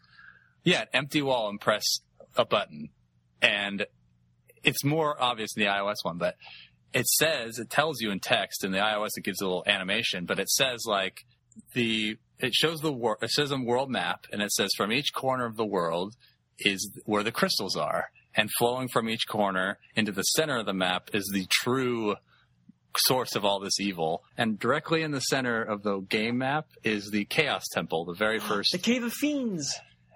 yeah, an empty wall and press a button. And it's more obvious in the iOS one, but it says, it tells you in text in the iOS, it gives a little animation, but it says like the, it shows the world, it says a world map and it says from each corner of the world is where the crystals are. And flowing from each corner into the center of the map is the true source of all this evil. And directly in the center of the game map is the Chaos Temple, the very first the Cave of Fiends.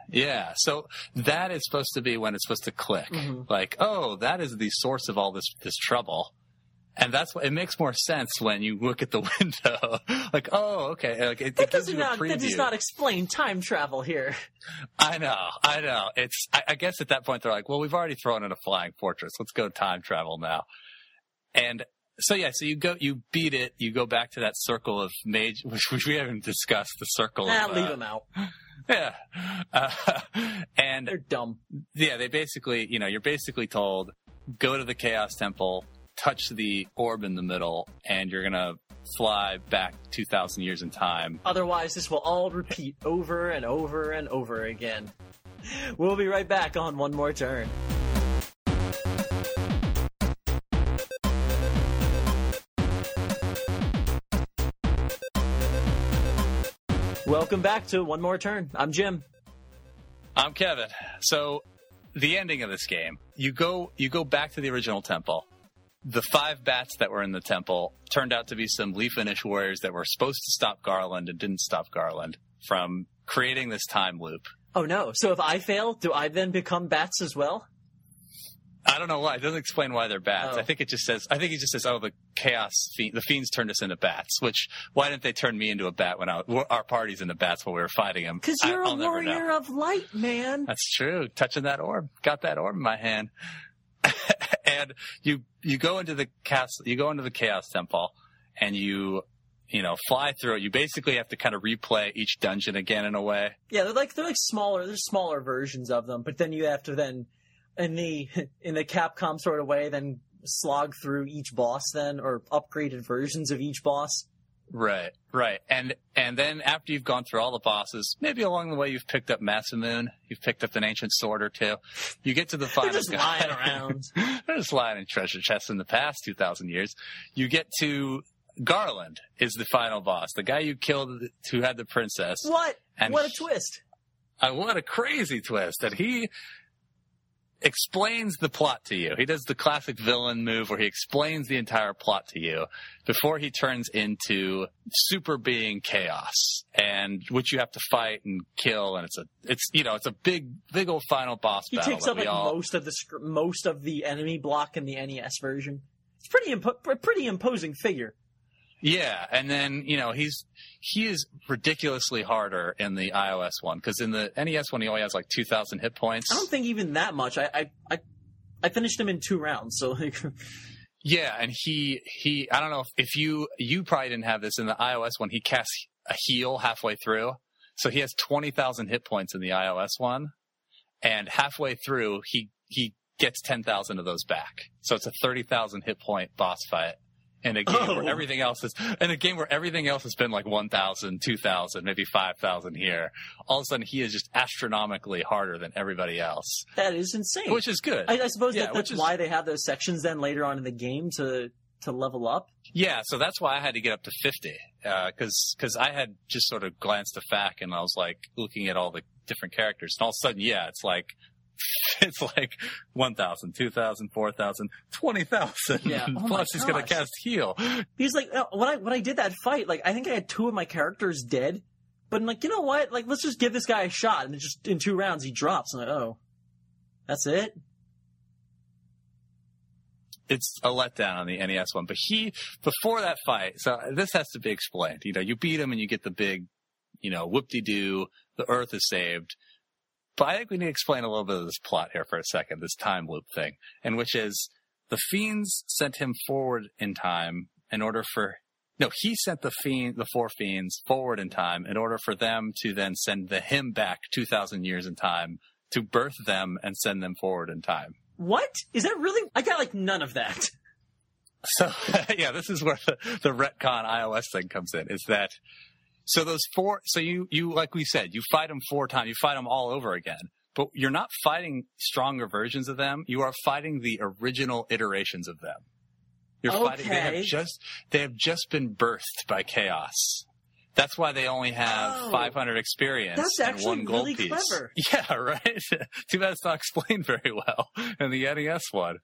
yeah, so that is supposed to be when it's supposed to click. Mhm. Like, oh, that is the source of all this this trouble. And that's what it makes more sense when you look at the window. like, oh, okay. Like it, it That gives does you a not. That does not explain time travel here. I know, I know. It's. I, I guess at that point they're like, well, we've already thrown in a flying fortress. Let's go time travel now. And so yeah, so you go, you beat it. You go back to that circle of mage, which, which we haven't discussed. The circle. Nah, of, leave uh, them out. Yeah. Uh, and They're dumb. yeah, they basically, you know, you're basically told go to the Chaos Temple, touch the orb in the middle, and you're gonna fly back 2,000 years in time. Otherwise, this will all repeat over and over and over again. We'll be right back on one more turn. Welcome back to One More Turn. I'm Jim. I'm Kevin. So, the ending of this game, you go you go back to the original temple. The five bats that were in the temple turned out to be some Lefeinish warriors that were supposed to stop Garland and didn't stop Garland from creating this time loop. Oh no, so if I fail, do I then become bats as well? I don't know why. It doesn't explain why they're bats. Oh. I think it just says. I think it just says, "Oh, the chaos, fiend, the fiends turned us into bats." Which why didn't they turn me into a bat when I, our party's into bats while we were fighting them? Because you're a warrior of light, man. That's true. Touching that orb, got that orb in my hand, and you you go into the castle. You go into the chaos temple, and you you know, fly through it. You basically have to kind of replay each dungeon again in a way. Yeah, they're like they're like smaller. There's smaller versions of them, but then you have to then in the in the Capcom sort of way then slog through each boss then or upgraded versions of each boss. Right, right. And and then after you've gone through all the bosses, maybe along the way you've picked up Masamune, you've picked up an ancient sword or two. You get to the final They're just guy. lying around. They're just lying in treasure chests in the past two thousand years. You get to Garland is the final boss, the guy you killed who had the princess. What? And what a twist! I, what a crazy twist that he explains the plot to you. He does the classic villain move where he explains the entire plot to you before he turns into super being chaos and which you have to fight and kill and it's a it's you know it's a big big old final boss He battle takes that up like all most of the most of the enemy block in the NES version. It's pretty impo- pretty imposing figure. Yeah, and then you know he's he is ridiculously harder in the iOS one because in the NES one he only has like two thousand hit points. I don't think even that much. I I I, I finished him in two rounds, so like Yeah, and he he I don't know if, if you you probably didn't have this in the iOS one. He casts a heal halfway through, so he has twenty thousand hit points in the iOS one, and halfway through he he gets ten thousand of those back. So it's a thirty thousand hit point boss fight. In a game Oh. where everything else is, in a game where everything else has been like 1,000, 2,000, maybe 5,000 here, all of a sudden he is just astronomically harder than everybody else, that is insane. which is good. I, I suppose Yeah, that that's is- why they have those sections then later on in the game to to level up. Yeah, so that's why I had to get up to 50, uh, because cause I had just sort of glanced at FAQ and I was like looking at all the different characters, and all of a sudden, yeah, it's like, it's like 1,000, 2,000, 4,000, 20,000. Yeah. Oh Plus he's going to cast heal. He's like uh, when I when I did that fight, like I think I had two of my characters dead, but I'm like, you know what? Like let's just give this guy a shot, and just in two rounds he drops. I'm like, oh, that's it. It's a letdown on the NES one, but he, before that fight, so this has to be explained. You know, you beat him and you get the big, you know, whoop-de-doo, the earth is saved. But I think we need to explain a little bit of this plot here for a second, this time loop thing, and which is the fiends sent him forward in time in order for no, he sent the fiend, the four fiends forward in time in order for them to then send the him back two thousand years in time to birth them and send them forward in time. What is that really? I got like none of that. So yeah, this is where the, the retcon iOS thing comes in. Is that so? Those four. So you you like we said, you fight them four times. You fight them all over again. But you're not fighting stronger versions of them. You are fighting the original iterations of them. You're fighting. They have just they have just been birthed by chaos. That's why they only have Oh. 500 experience That's and actually one gold really piece. clever. Yeah, right. Too bad it's not explained very well in the NES one.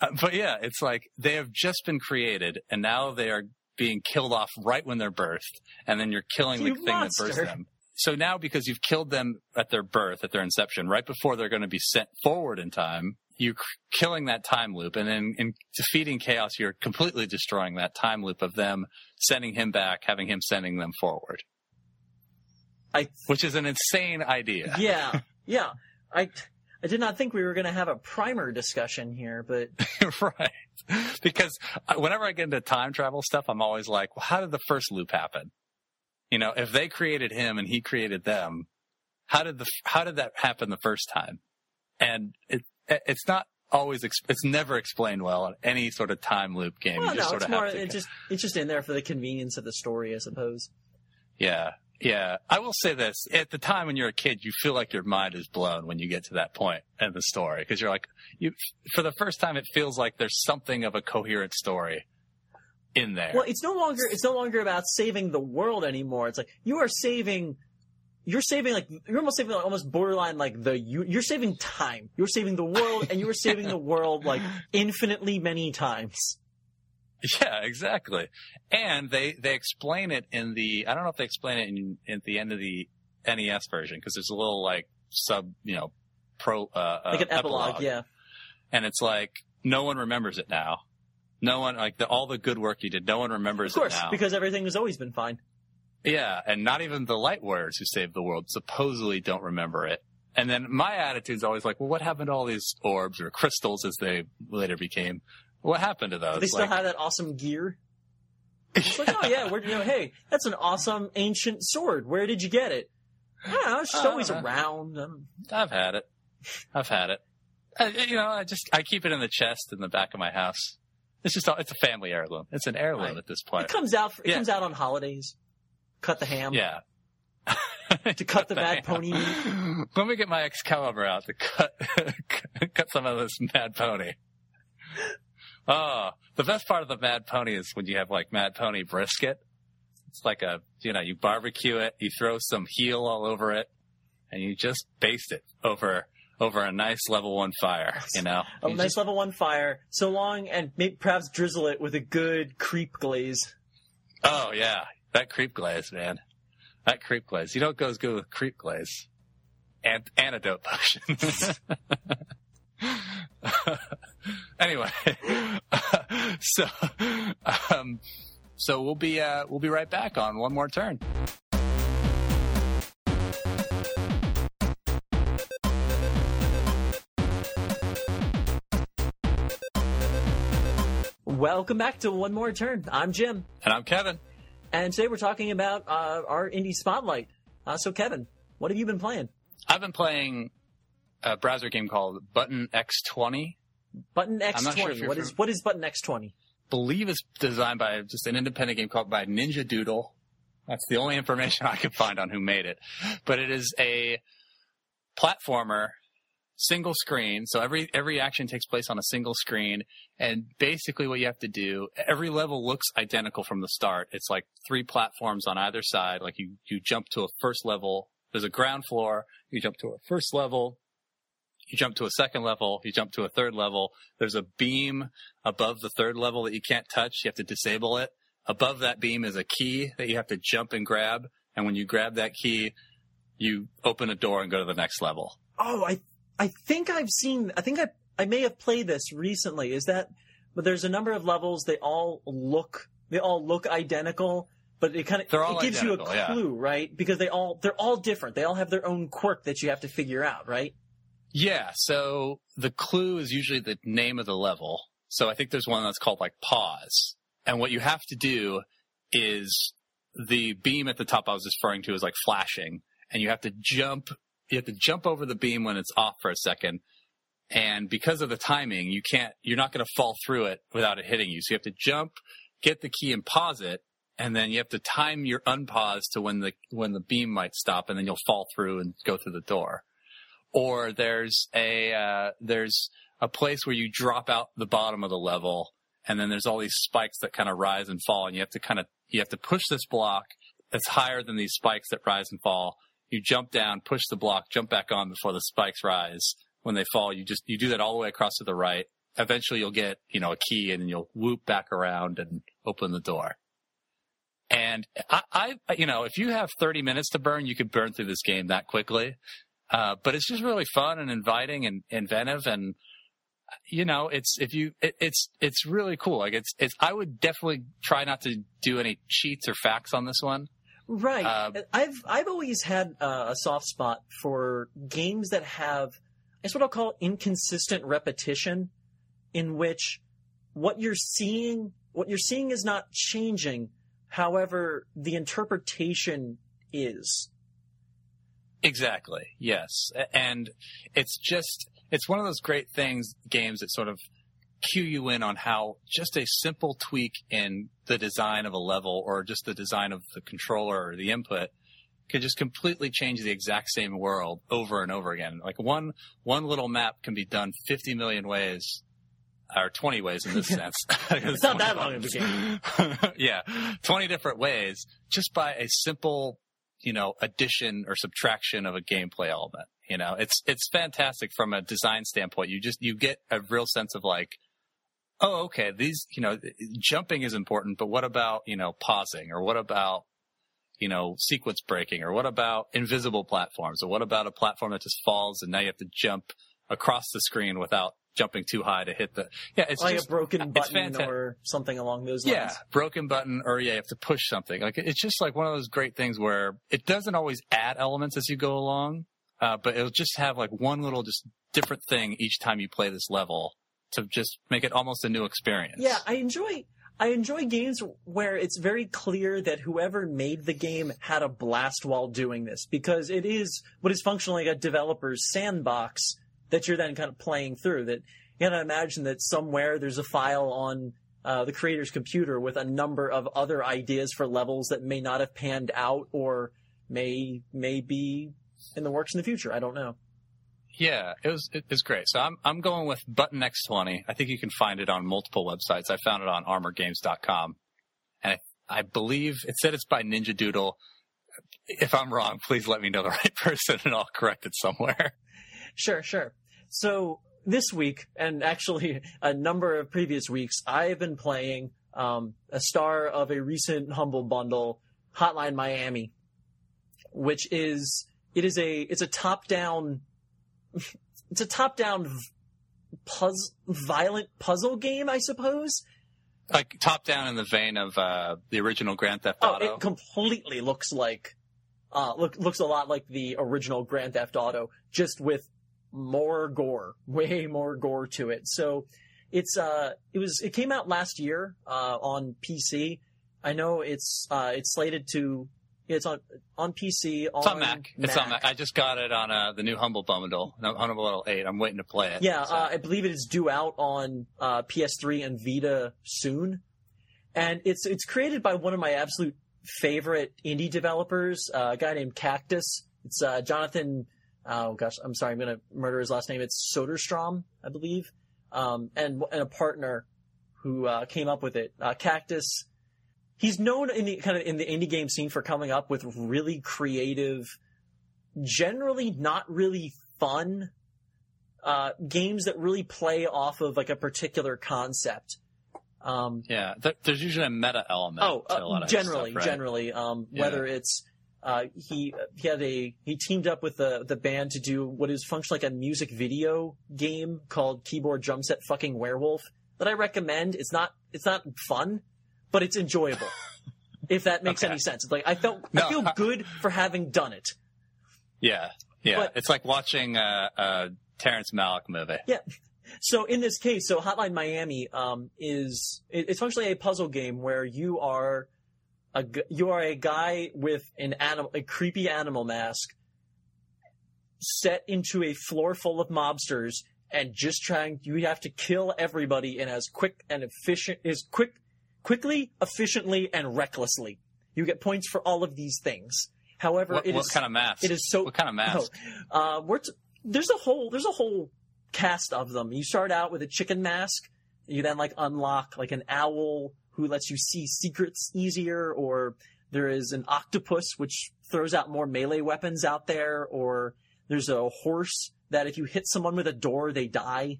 Uh, but yeah, it's like they have just been created and now they are being killed off right when they're birthed, and then you're killing You the thing that monster. birthed them. So now, because you've killed them at their birth, at their inception, right before they're going to be sent forward in time, you're killing that time loop, and then in defeating chaos, you're completely destroying that time loop of them sending him back, having him sending them forward, I which is an insane idea. yeah yeah I I did not think we were going to have a primer discussion here, but right. Because uh, whenever I get into time travel stuff, I'm always like, well, how did the first loop happen? You know, if they created him and he created them, how did the how did that happen the first time? And it uh, it's not always it's never explained well in any sort of time loop game. well, you just no, sort it's of more it just it's just in there for the convenience of the story, I suppose. Yeah. Yeah. I will say this. At the time when you're a kid, you feel like your mind is blown when you get to that point in the story. Cause you're like, you, for the first time, it feels like there's something of a coherent story in there. Well, it's no longer it's no longer about saving the world anymore. It's like you are saving you're saving like you're almost saving like, almost borderline like the you, you're saving time. You're saving the world and you are saving the world like infinitely many times. Yeah, exactly. And they, they explain it in the, I don't know if they explain it in, at the end of the NES version, because there's a little like sub, you know, pro, uh, Like uh, an epilogue, yeah. And it's like, no one remembers it now. No one, like the, all the good work you did, no one remembers Of course, it now. because everything has always been fine. Yeah, and not even the light warriors who saved the world supposedly don't remember it. And then my attitude's always like, well, what happened to all these orbs or crystals as they later became? What happened to those? Do they still Like, have that awesome gear? It's like, oh yeah, where you know, hey, that's an awesome ancient sword. Where did you get it? I don't know. It's just Uh, always around. Um, I've had it. I've had it. I, you know, I just I keep it in the chest in the back of my house. It's just a- it's a family heirloom. It's an heirloom Right. at this point. it comes out. It Yeah. comes out on holidays. Cut the ham. Yeah. To cut the bad pony Let me get my Excalibur out to cut cut some of this Mad Pony. Oh, the best part of the Mad Pony is when you have like Mad Pony brisket. It's like a you know you barbecue it, you throw some heal all over it, and you just baste it over over a nice level one fire. You know, A You nice just- level one fire, so long, and maybe perhaps drizzle it with a good creep glaze. oh yeah, that creep glaze, man. That creep glaze. You know what goes good with creep glaze? And antidote potions. anyway, so um, so we'll be uh, we'll be right back on one more turn. Welcome back to One More Turn. I'm Jim, And I'm Kevin. and today we're talking about uh, our indie spotlight. Uh, so, Kevin, what have you been playing? I've been playing a browser game called Button X20. Button I'm not sure X20. you're What is what is Button X20? Believe it's designed by just an independent game called by Ninja Doodle. That's the only information I could find on who made it. But it is a platformer, single screen. So every every action takes place on a single screen, and basically what you have to do, every level looks identical from the start. It's like three platforms on either side. Like you you jump to a first level. There's a ground floor. You jump to a first level. You jump to a second level. You jump to a third level. There's a beam above the third level that you can't touch. You have to disable it. Above that beam is a key that you have to jump and grab. And when you grab that key, you open a door and go to the next level. Oh, I I think I've seen. I think I I may have played this recently. Is that? But there's a number of levels. They all look they all look identical, but it kind of it gives you a identical, yeah. clue, right? Because they all they're all different. They all have their own quirk that you have to figure out, right? Yeah. So the clue is usually the name of the level. So I think there's one that's called like pause. And what you have to do is the beam at the top I was referring to is like flashing and you have to jump, you have to jump over the beam when it's off for a second. And because of the timing, you can't, you're not going to fall through it without it hitting you. So you have to jump, get the key and pause it. And then you have to time your unpause to when the, when the beam might stop and then you'll fall through and go through the door or there's a uh, there's a place where you drop out the bottom of the level and then there's all these spikes that kind of rise and fall and you have to kind of you have to push this block that's higher than these spikes that rise and fall. You jump down push the block jump back on before the spikes rise. When they fall you just you do that all the way across to the right. Eventually you'll get you know a key and you'll whoop back around and open the door. And I, I you know if you have 30 minutes to burn you could burn through this game that quickly uh, but it's just really fun and inviting and inventive and you know it's if you it, it's it's really cool like it's it's i would definitely try not to do any cheats or facts on this one Right. Uh, I've I've always had uh, a soft spot for games that have, it's what I'll call inconsistent repetition, in which what you're seeing what you're seeing is not changing, however the interpretation is. Exactly yes and it's just it's one of those great things games that sort of cue you in on how just a simple tweak in the design of a level or just the design of the controller or the input could just completely change the exact same world over and over again. Like one one little map can be done 50 million ways or 20 ways in this sense. It's not that long of a game. yeah, 20 different ways just by a simple, you know, addition or subtraction of a gameplay element. You know, it's it's fantastic from a design standpoint. You just you get a real sense of like oh, okay, these, you know, jumping is important, but what about, you know, pausing or what about, you know, sequence breaking or what about invisible platforms or what about a platform that just falls and now you have to jump across the screen without jumping too high to hit the, yeah, it's like just, a broken button or something along those lines. yeah, broken button or yeah, you have to push something. Like it's just like one of those great things where it doesn't always add elements as you go along, uh, but it'll just have like one little just different thing each time you play this level to just make it almost a new experience. Yeah, I enjoy. I enjoy games where it's very clear that whoever made the game had a blast while doing this because it is what is functionally a developer's sandbox that you're then kind of playing through. That you gotta imagine that somewhere there's a file on uh, the creator's computer with a number of other ideas for levels that may not have panned out or may may be in the works in the future. I don't know. Yeah, it was it was great. So I'm I'm going with Button X20. I think you can find it on multiple websites. I found it on ArmorGames.com, and I, I believe it said it's by Ninja Doodle. If I'm wrong, please let me know the right person, and I'll correct it somewhere. Sure, sure. So this week, and actually a number of previous weeks, I have been playing um, a star of a recent Humble Bundle, Hotline Miami, which is it is a it's a top down it's a top down puzzle violent puzzle game, I suppose. Like top down in the vein of uh, the original Grand Theft Auto. Oh, it completely looks like uh, look looks a lot like the original Grand Theft Auto, just with more gore, way more gore to it. So it's uh it was it came out last year uh, on PC. I know it's uh, it's slated to it's on on PC on, it's on Mac. It's on Mac. I just got it on uh, the new Humble Bundle, Humble Bundle 8. I'm waiting to play it. Yeah, So- uh, I believe it is due out on uh, PS3 and Vita soon, and it's it's created by one of my absolute favorite indie developers, uh, a guy named Cactus. It's uh, Jonathan. Oh gosh, I'm sorry, I'm gonna murder his last name. It's Soderstrom, I believe, um, and and a partner who uh, came up with it. Uh, Cactus. He's known in the kind of in the indie game scene for coming up with really creative, generally not really fun uh, games that really play off of like a particular concept. Um, yeah, th- there's usually a meta element. oh, to a lot uh, of generally, stuff, right? generally, um, Yeah. whether it's uh, he he had a he teamed up with the the band to do what is functionally like a music video game called Keyboard Drum Set Fucking Werewolf that I recommend. It's not it's not fun, but it's enjoyable. if that makes Okay. any sense, It's like I felt No, I feel good for having done it. Yeah, yeah. But- it's like watching a, a Terrence Malick movie. Yeah. So in this case, so Hotline Miami um, is it- it's functionally a puzzle game where you are a you are a guy with an animal a creepy animal mask set into a floor full of mobsters and just trying you have to kill everybody in as quick and efficient as quick quickly efficiently and recklessly. You get points for all of these things. However, it is What, it what is kind of mask? it is so What kind of mask? Oh, uh, we're t- there's a whole there's a whole cast of them. You start out with a chicken mask. You then like unlock like an owl who lets you see secrets easier, or there is an octopus which throws out more melee weapons out there, or there's a horse that if you hit someone with a door they die.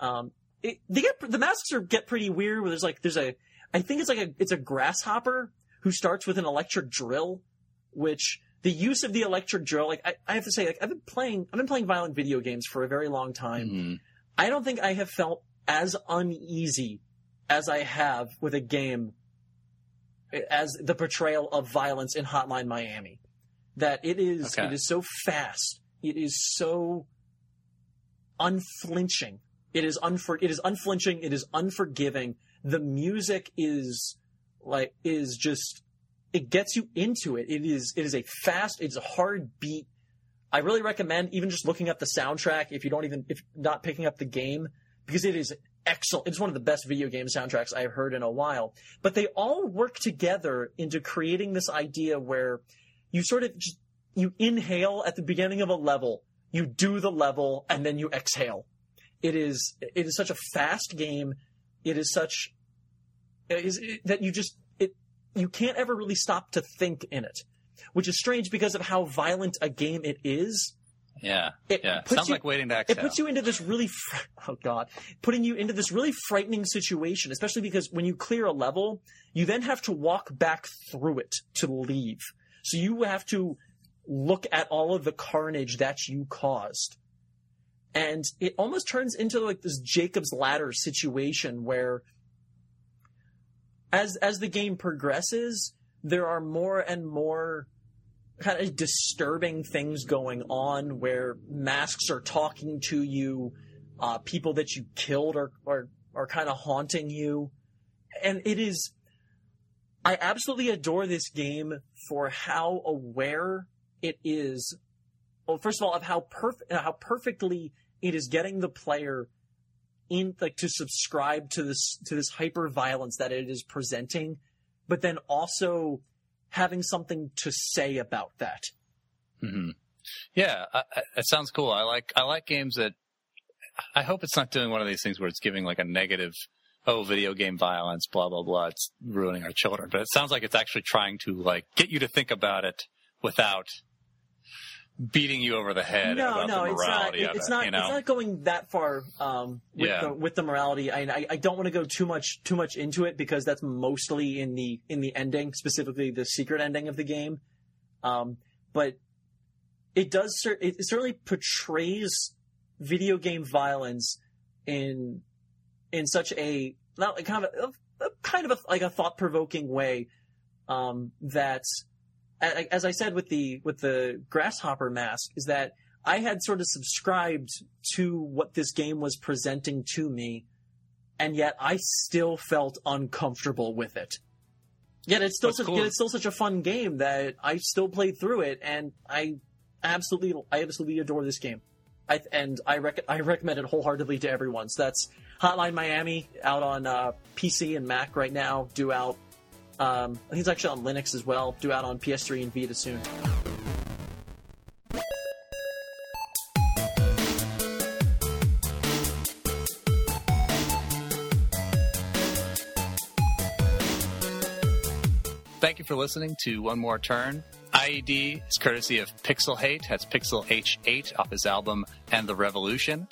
Um, it, they get the masks are get pretty weird. Where there's like there's a I think it's like a it's a grasshopper who starts with an electric drill, which the use of the electric drill, like I, I have to say, like I've been playing, I've been playing violent video games for a very long time. Mhm. I don't think I have felt as uneasy as I have with a game as the portrayal of violence in Hotline Miami. That it is, Okay. it is so fast. It is so unflinching. It is unfor, it is unflinching. It is unforgiving. The music is like, is just, it gets you into it. It is, it is a fast, it's a hard beat. I really recommend even just looking up the soundtrack if you don't even, if not picking up the game, because it is excellent. It's one of the best video game soundtracks I've heard in a while. But they all work together into creating this idea where you sort of just, you inhale at the beginning of a level, you do the level, and then you exhale. It is, it is such a fast game. It is such, it is, it- that you just, it, you can't ever really stop to think in it. Which is strange because of how violent a game it is. Yeah, It yeah. puts Sounds you- like waiting to It puts you into this really, fr- oh god, putting you into this really frightening situation, especially because when you clear a level, you then have to walk back through it to leave. So you have to look at all of the carnage that you caused. And it almost turns into like this Jacob's ladder situation where as, as the game progresses, there are more and more kind of disturbing things going on where masks are talking to you, uh, people that you killed are, are, are kind of haunting you. and it is. I absolutely adore this game for how aware it is. Well, first of all, of how perfect, how perfectly it is getting the player in, like, to subscribe to this to this hyper violence that it is presenting, but then also having something to say about that. hmm Yeah, it sounds cool. I like I like games that. I hope it's not doing one of these things where it's giving like a negative, oh, video game violence, blah blah blah. It's ruining our children. But it sounds like it's actually trying to like get you to think about it without beating you over the head no, about no, the it's not. of It's it. not. you know? It's not going that far um, with Yeah. the with the morality. I, I don't want to go too much too much into it because that's mostly in the in the ending, specifically the secret ending of the game. Um, but it does. cer- It certainly portrays video game violence in in such a not kind of a, kind of a, like a thought provoking way um, that as I said with the with the grasshopper mask is that I had sort of subscribed to what this game was presenting to me, and yet I still felt uncomfortable with it. Yet it's still That's such, cool. yet it's still such a fun game that I still played through it, and I absolutely I absolutely adore this game. I, and I rec- I recommend it wholeheartedly to everyone. So that's Hotline Miami out on uh, PC and Mac right now. Due out um, I think it's actually on Linux as well. Due out on PS3 and Vita soon. Thank you for listening to One More Turn. IED is courtesy of Pixel Hate. That's Pixel H8 off his album And the Revolution.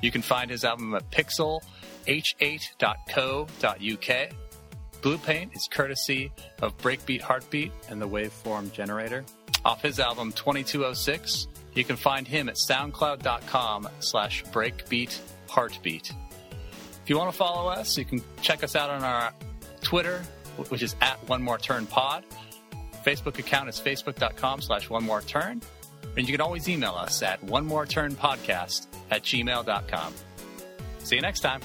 You can find his album at pixelh8.co.uk. Blue Paint is courtesy of Breakbeat Heartbeat and the Waveform Generator. Off his album 2206, you can find him at soundcloud.com slash breakbeat heartbeat. If you want to follow us, you can check us out on our Twitter, which is at One More Turn Pod. Facebook account is facebook.com slash One More Turn. And you can always email us at one more turn podcast at gmail.com. See you next time.